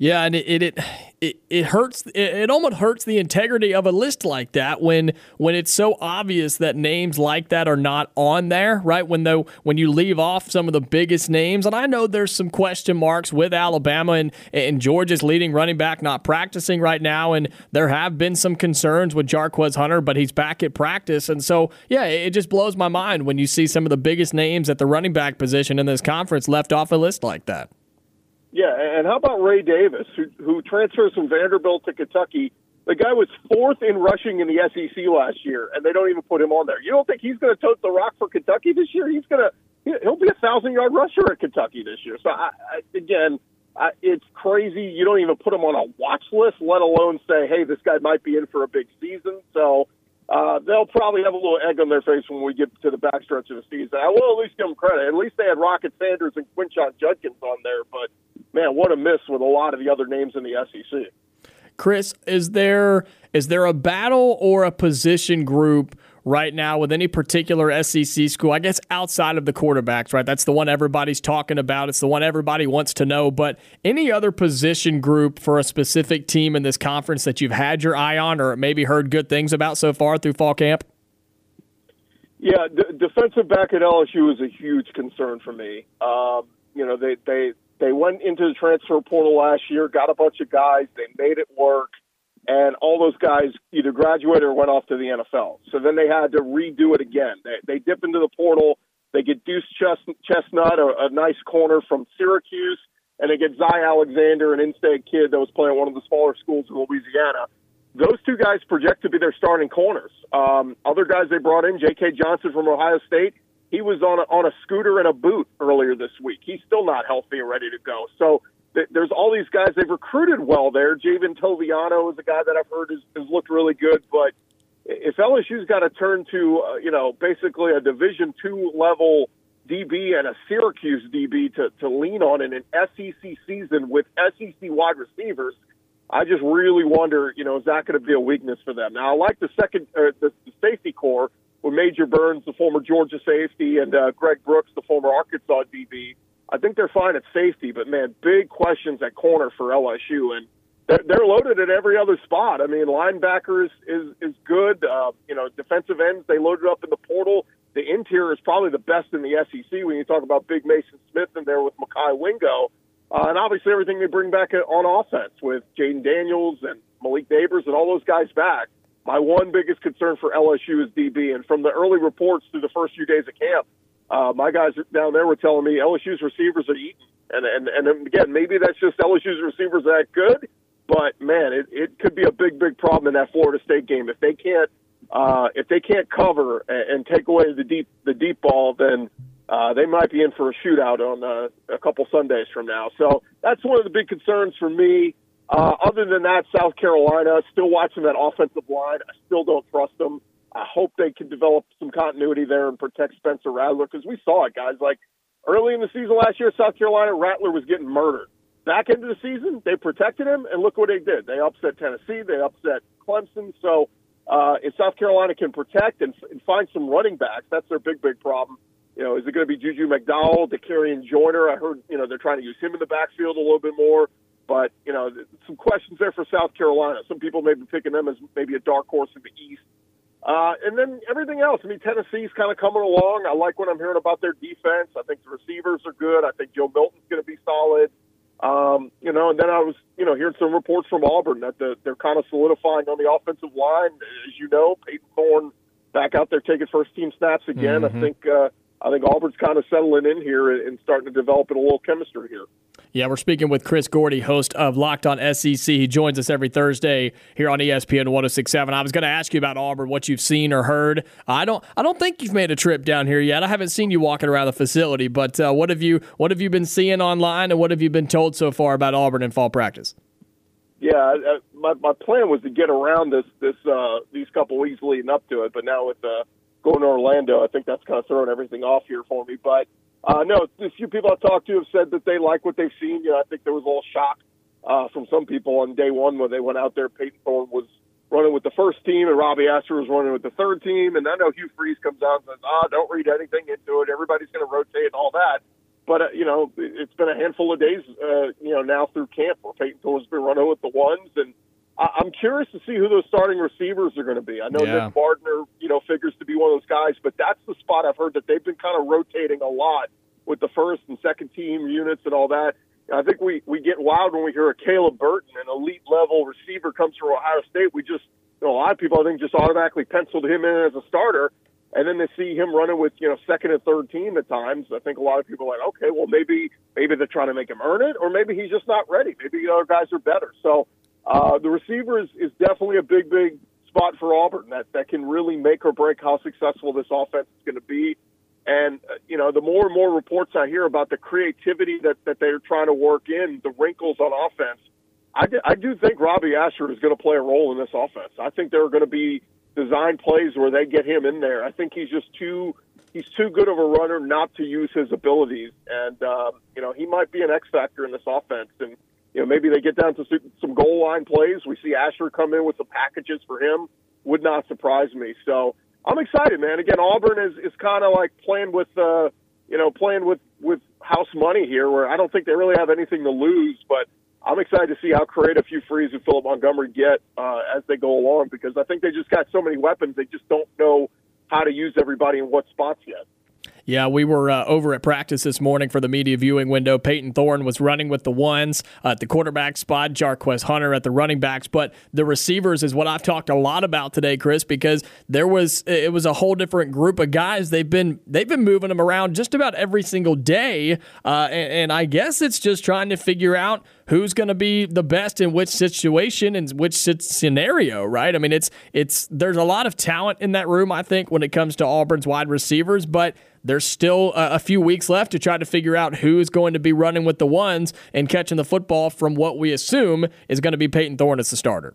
Yeah, and it it it, it hurts. It, it, almost hurts the integrity of a list like that when when it's so obvious that names like that are not on there, right? When though when you leave off some of the biggest names, and I know there's some question marks with Alabama and and Georgia's leading running back not practicing right now, and there have been some concerns with Jarquez Hunter, but he's back at practice, and so yeah, it just blows my mind when you see some of the biggest names at the running back position in this conference left off a list like that. Yeah, and how about Ray Davis, who, who transfers from Vanderbilt to Kentucky? The guy was fourth in rushing in the SEC last year, and they don't even put him on there. You don't think he's going to tote the rock for Kentucky this year? He's going to he'll be a thousand yard rusher at Kentucky this year. So I, I, again, I, it's crazy. You don't even put him on a watch list, let alone say, hey, this guy might be in for a big season. So uh, they'll probably have a little egg on their face when we get to the backstretch of the season. I will at least give them credit. At least they had Rocket Sanders and Quinshon Judkins on there, but man, what a miss with a lot of the other names in the SEC. Chris, is there is there a battle or a position group right now with any particular SEC school? I guess outside of the quarterbacks, right? That's the one everybody's talking about. It's the one everybody wants to know. But any other position group for a specific team in this conference that you've had your eye on or maybe heard good things about so far through fall camp? Yeah, d- defensive back at LSU is a huge concern for me. Um, you know, they they they went into the transfer portal last year, got a bunch of guys, they made it work, and all those guys either graduated or went off to the NFL. So then they had to redo it again. They, they dip into the portal, they get Deuce Chestnut, a, a nice corner from Syracuse, and they get Zy Alexander, an in-state kid that was playing one of the smaller schools in Louisiana. Those two guys project to be their starting corners. Um, other guys they brought in, J.K. Johnson from Ohio State, he was on a, on a scooter and a boot earlier this week. He's still not healthy and ready to go. So th- there's all these guys they've recruited well there. Javien Toviano is a guy that I've heard has, has looked really good, but if LSU's got to turn to uh, you know basically a Division two level DB and a Syracuse DB to, to lean on in an SEC season with SEC wide receivers, I just really wonder, you know, is that going to be a weakness for them? Now, I like the second, uh, the, the safety core with Major Burns, the former Georgia safety, and uh, Greg Brooks, the former Arkansas DB. I think they're fine at safety, but man, big questions at corner for LSU, and they're, they're loaded at every other spot. I mean, linebacker is is, is good. Uh, you know, defensive ends they loaded up in the portal. The interior is probably the best in the SEC when you talk about Big Maason Smith in there with Mekhi Wingo, uh, and obviously everything they bring back on offense with Jayden Daniels and Malik Nabers and all those guys back. My one biggest concern for LSU is DB, and from the early reports through the first few days of camp, uh, my guys down there were telling me LSU's receivers are eating, and and and again, maybe that's just LSU's receivers that good, but man, it, it could be a big big problem in that Florida State game if they can't uh, if they can't cover and, and take away the deep the deep ball, then uh, they might be in for a shootout on uh, a couple Sundays from now. So that's one of the big concerns for me. Uh, other than that, South Carolina, still watching that offensive line. I still don't trust them. I hope they can develop some continuity there and protect Spencer Rattler because we saw it, guys. Like early in the season last year, South Carolina, Rattler was getting murdered. Back into the season, they protected him, and look what they did. They upset Tennessee, they upset Clemson. So uh, if South Carolina can protect and, and find some running backs, that's their big, big problem. You know, is it going to be Juju McDowell, Dakereon Joyner? I heard, you know, they're trying to use him in the backfield a little bit more. But you know, some questions there for South Carolina. Some people may be picking them as maybe a dark horse in the East. Uh, and then everything else. I mean, Tennessee's kind of coming along. I like what I'm hearing about their defense. I think the receivers are good. I think Joe Milton's going to be solid. Um, you know, and then I was, you know, hearing some reports from Auburn that the, they're kind of solidifying on the offensive line. As you know, Payton Thorne back out there taking first team snaps again. Mm-hmm. I think uh, I think Auburn's kind of settling in here and starting to develop a little chemistry here. Yeah, we're speaking with Chris Gordy, host of Locked On SEC. He joins us every Thursday here on ESPN 1067. I was going to ask you about Auburn, what you've seen or heard. I don't I don't think you've made a trip down here yet. I haven't seen you walking around the facility, but uh, what have you what have you been seeing online and what have you been told so far about Auburn in fall practice? Yeah, uh, my my plan was to get around this this uh, these couple weeks leading up to it, but now with uh, going to Orlando, I think that's kind of throwing everything off here for me. But uh, no, a few people I've talked to have said that they like what they've seen. You know, I think there was a little shock uh, from some people on day one when they went out there. Payton Thorne was running with the first team, and Robbie Ashford was running with the third team. And I know Hugh Freeze comes out and says, "Ah, don't read anything into it. Everybody's going to rotate and all that." But uh, you know, it's been a handful of days, uh, you know, now through camp where Payton Thorne's been running with the ones, and I- I'm curious to see who those starting receivers are going to be. I know Yeah. Nick Mardner, you know, figures to be one of those guys, but that's the spot I've heard that they've been kind of rotating a lot with the first and second team units and all that. I think we we get wild when we hear a Caleb Burton, an elite level receiver, comes from Ohio State. We just, you know, a lot of people I think just automatically penciled him in as a starter, and then they see him running with you know second and third team at times. I think a lot of people are like, okay, well maybe maybe they're trying to make him earn it, or maybe he's just not ready. Maybe the other guys are better. So uh, the receiver is, is definitely a big big spot for Auburn that that can really make or break how successful this offense is going to be. And uh, you know, the more and more reports I hear about the creativity that that they're trying to work in, the wrinkles on offense, I do, I do think Robbie Asher is going to play a role in this offense. I think there are going to be design plays where they get him in there. I think he's just too he's too good of a runner not to use his abilities, and um, you know he might be an X factor in this offense. And you know maybe they get down to some- goal line plays. We see Asher come in with some packages for him. Would not surprise me. So I'm excited, man. Again, Auburn is is kind of like playing with uh, you know playing with with house money here, where I don't think they really have anything to lose, but. I'm excited to see how creative Hugh Freeze and Philip Montgomery get uh, as they go along because I think they just got so many weapons they just don't know how to use everybody in what spots yet. Yeah, we were uh, over at practice this morning for the media viewing window. Payton Thorne was running with the ones at the quarterback spot, Jarquez Hunter at the running backs, but the receivers is what I've talked a lot about today, Chris, because there was it was a whole different group of guys. They've been they've been moving them around just about every single day, uh, and, and I guess it's just trying to figure out who's going to be the best in which situation and which scenario, right? I mean, it's it's there's a lot of talent in that room. I think when it comes to Auburn's wide receivers, but there's still a, few weeks left to try to figure out who's going to be running with the ones and catching the football from what we assume is going to be Peyton Thorne as the starter.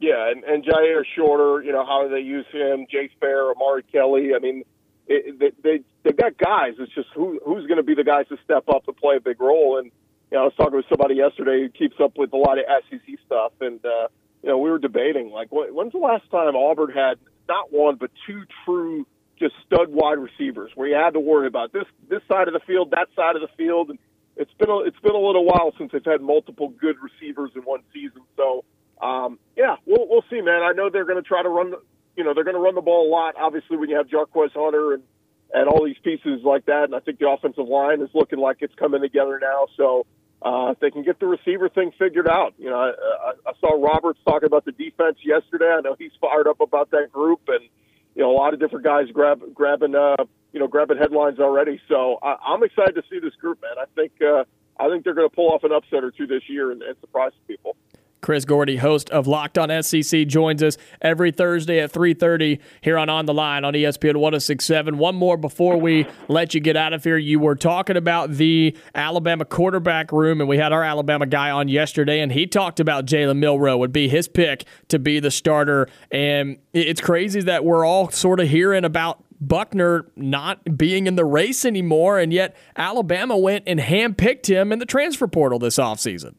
Yeah, and, and Jyaire Shorter, you know, how do they use him? Jay Fair, Amari Kelly. I mean, it, they, they they've got guys. It's just who who's going to be the guys to step up and play a big role. And you know, I was talking with somebody yesterday who keeps up with a lot of SEC stuff, and uh, you know, we were debating like, when's the last time Auburn had not one but two true just stud wide receivers where you had to worry about this this side of the field, that side of the field, and it's been a, it's been a little while since they've had multiple good receivers in one season. So um, yeah, we'll we'll see, man. I know they're going to try to run, the, you know, they're going to run the ball a lot. Obviously, when you have Jarquez Hunter and and all these pieces like that, and I think the offensive line is looking like it's coming together now. So uh, if they can get the receiver thing figured out, you know, I, I, I saw Roberts talking about the defense yesterday. I know he's fired up about that group, and you know, a lot of different guys grab grabbing, uh, you know, grabbing headlines already. So I, I'm excited to see this group, man. I think uh, I think they're going to pull off an upset or two this year and, and surprise people. Chris Gordy, host of Locked On SEC, joins us every Thursday at 3:30 here on On the Line on ESPN 1067. One more before we let you get out of here. You were talking about the Alabama quarterback room, and we had our Alabama guy on yesterday, and he talked about Jalen Milroe would be his pick to be the starter. And it's crazy that we're all sort of hearing about Buchner not being in the race anymore, and yet Alabama went and handpicked him in the transfer portal this offseason.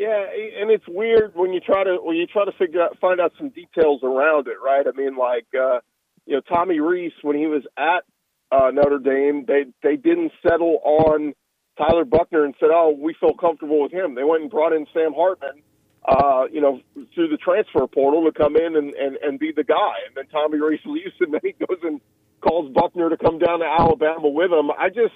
Yeah, and it's weird when you try to when you try to figure out find out some details around it, right? I mean, like uh, you know, Tommy Rees when he was at uh, Notre Dame, they they didn't settle on Tyler Buchner and said, "Oh, we feel comfortable with him." They went and brought in Sam Hartman, uh, you know, through the transfer portal to come in and, and and be the guy. And then Tommy Rees leaves, and then he goes and calls Buckner to come down to Alabama with him. I just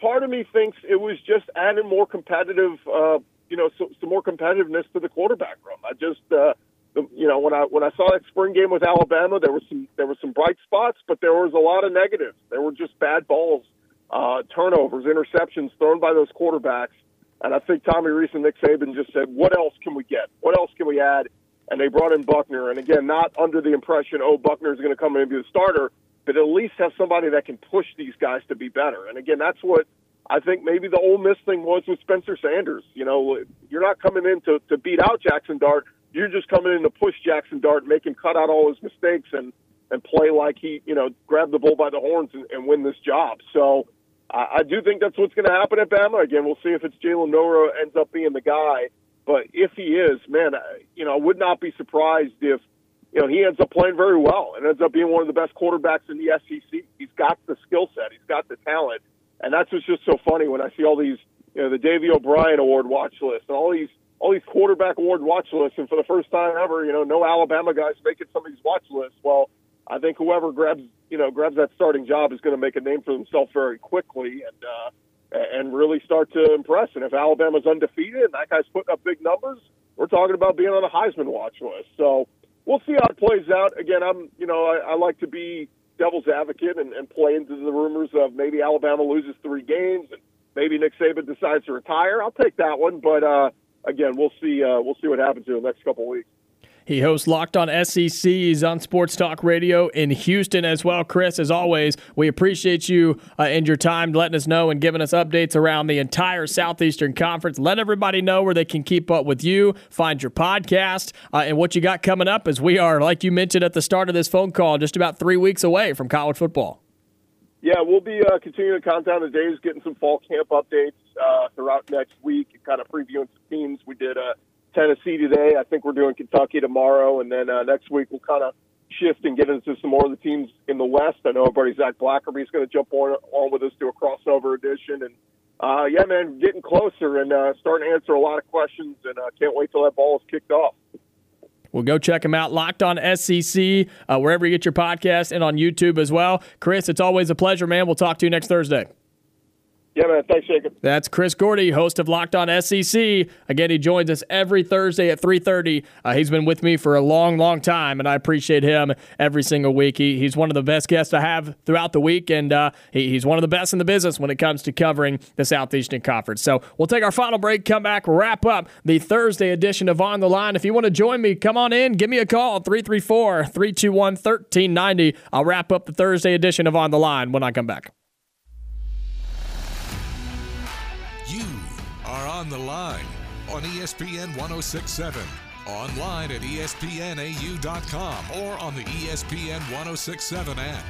part of me thinks it was just adding more competitive. Uh, you know, some, some more competitiveness to the quarterback room. I just, uh, the, you know, when I when I saw that spring game with Alabama, there was some there were some bright spots, but there was a lot of negatives. There were just bad balls, uh, turnovers, interceptions thrown by those quarterbacks. And I think Tommy Rees and Nick Saban just said, "What else can we get? What else can we add?" And they brought in Buchner. And again, not under the impression, "Oh, Buchner is going to come in and be the starter," but at least have somebody that can push these guys to be better. And again, that's what I think maybe the Ole Miss thing was with Spencer Sanders. You know, you're not coming in to, to beat out Jackson Dart. You're just coming in to push Jackson Dart, make him cut out all his mistakes and and play like he, you know, grab the bull by the horns and, and win this job. So I, I do think that's what's going to happen at Bama. Again, we'll see if it's Jalen Milroe ends up being the guy. But if he is, man, I, you know, I would not be surprised if you know he ends up playing very well and ends up being one of the best quarterbacks in the SEC. He's got the skill set, he's got the talent, and that's what's just so funny when I see all these, you know, the Davy O'Brien Award watch list and all these all these quarterback award watch lists, and for the first time ever, you know, no Alabama guys making some of these watch lists. Well, I think whoever grabs you know grabs that starting job is going to make a name for themselves very quickly and uh, and really start to impress. And if Alabama's undefeated and that guy's putting up big numbers, we're talking about being on a Heisman watch list. So we'll see how it plays out. Again, I'm you know I, I like to be devil's advocate and, and play into the rumors of maybe Alabama loses three games and maybe Nick Saban decides to retire. I'll take that one, but uh, again, we'll see. Uh, we'll see what happens in the next couple weeks. He hosts Locked On SEC. He's on Sports Talk Radio in Houston as well. Chris, as always, we appreciate you uh, and your time letting us know and giving us updates around the entire Southeastern Conference. Let everybody know where they can keep up with you, find your podcast, uh, and what you got coming up as we are, like you mentioned at the start of this phone call, just about three weeks away from college football. Yeah, we'll be uh, continuing to count down the days, getting some fall camp updates uh, throughout next week, kind of previewing some teams. We did a Tennessee today. I think we're doing Kentucky tomorrow, and then uh, next week we'll kind of shift and get into some more of the teams in the West. I know our buddy Zach Blackerby is going to jump on, on with us to a crossover edition, and uh, yeah, man, getting closer and uh, starting to answer a lot of questions, and uh, can't wait till that ball is kicked off. Well, go check them out. Locked on SEC, uh, wherever you get your podcast, and on YouTube as well. Chris, it's always a pleasure, man. We'll talk to you next Thursday. Yeah, man. Thanks, Jacob. That's Chris Gordy, host of Locked On SEC. Again, he joins us every Thursday at 3.30. Uh, he's been with me for a long, long time, and I appreciate him every single week. He, he's one of the best guests I have throughout the week, and uh, he, he's one of the best in the business when it comes to covering the Southeastern Conference. So we'll take our final break, come back, wrap up the Thursday edition of On the Line. If you want to join me, come on in. Give me a call, 334-321-1390. I'll wrap up the Thursday edition of On the Line when I come back. Are on the line on ESPN 1067, online at espnau.com, or on the ESPN 1067 app.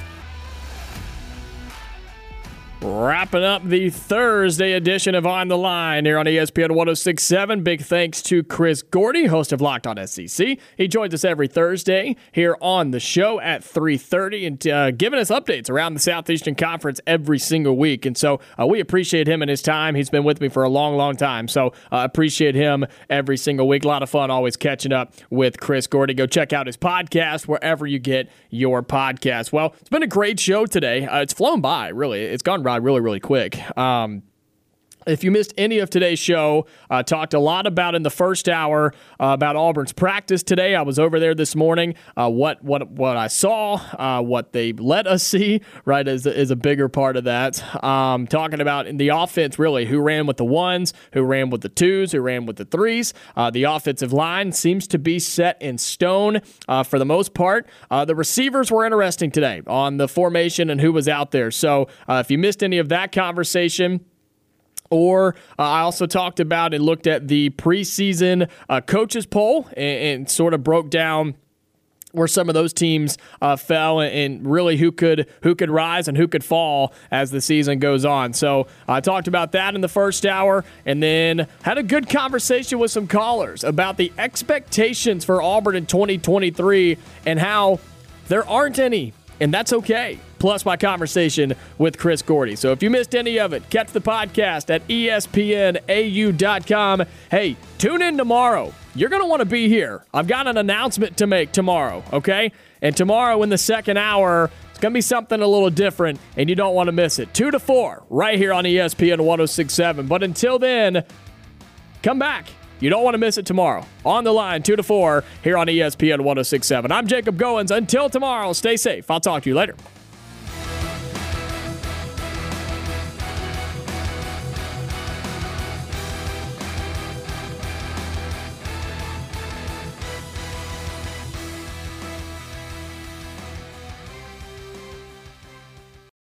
Wrapping up the Thursday edition of On the Line here on ESPN 1067. Big thanks to Chris Gordy, host of Locked On SEC. He joins us every Thursday here on the show at 3.30 and uh, giving us updates around the Southeastern Conference every single week. And so uh, we appreciate him and his time. He's been with me for a long, long time. So uh, appreciate him every single week. A lot of fun always catching up with Chris Gordy. Go check out his podcast wherever you get your podcast. Well, it's been a great show today. Uh, it's flown by, really. It's gone right really, really quick. Um, if you missed any of today's show, I uh, talked a lot about in the first hour uh, about Auburn's practice today. I was over there this morning. Uh, what what what I saw, uh, what they let us see, right, is, is a bigger part of that. Um, talking about in the offense, really, who ran with the ones, who ran with the twos, who ran with the threes. Uh, the offensive line seems to be set in stone uh, for the most part. the receivers were interesting today on the formation and who was out there. So if you missed any of that conversation, or uh, I also talked about and looked at the preseason uh, coaches poll and, and, sort of broke down where some of those teams uh, fell and really who could who could rise and who could fall as the season goes on. So I talked about that in the first hour, and then had a good conversation with some callers about the expectations for Auburn in 2023 and how there aren't any, and that's okay plus my conversation with Chris Gordy. So if you missed any of it, catch the podcast at espnau.com. Hey, tune in tomorrow. You're going to want to be here. I've got an announcement to make tomorrow, okay? And tomorrow in the second hour, it's going to be something a little different, and you don't want to miss it. 2 to 4, right here on ESPN 1067. But until then, come back. You don't want to miss it tomorrow. On the line, 2 to 4, here on ESPN 1067. I'm Jacob Goins. Until tomorrow, stay safe. I'll talk to you later.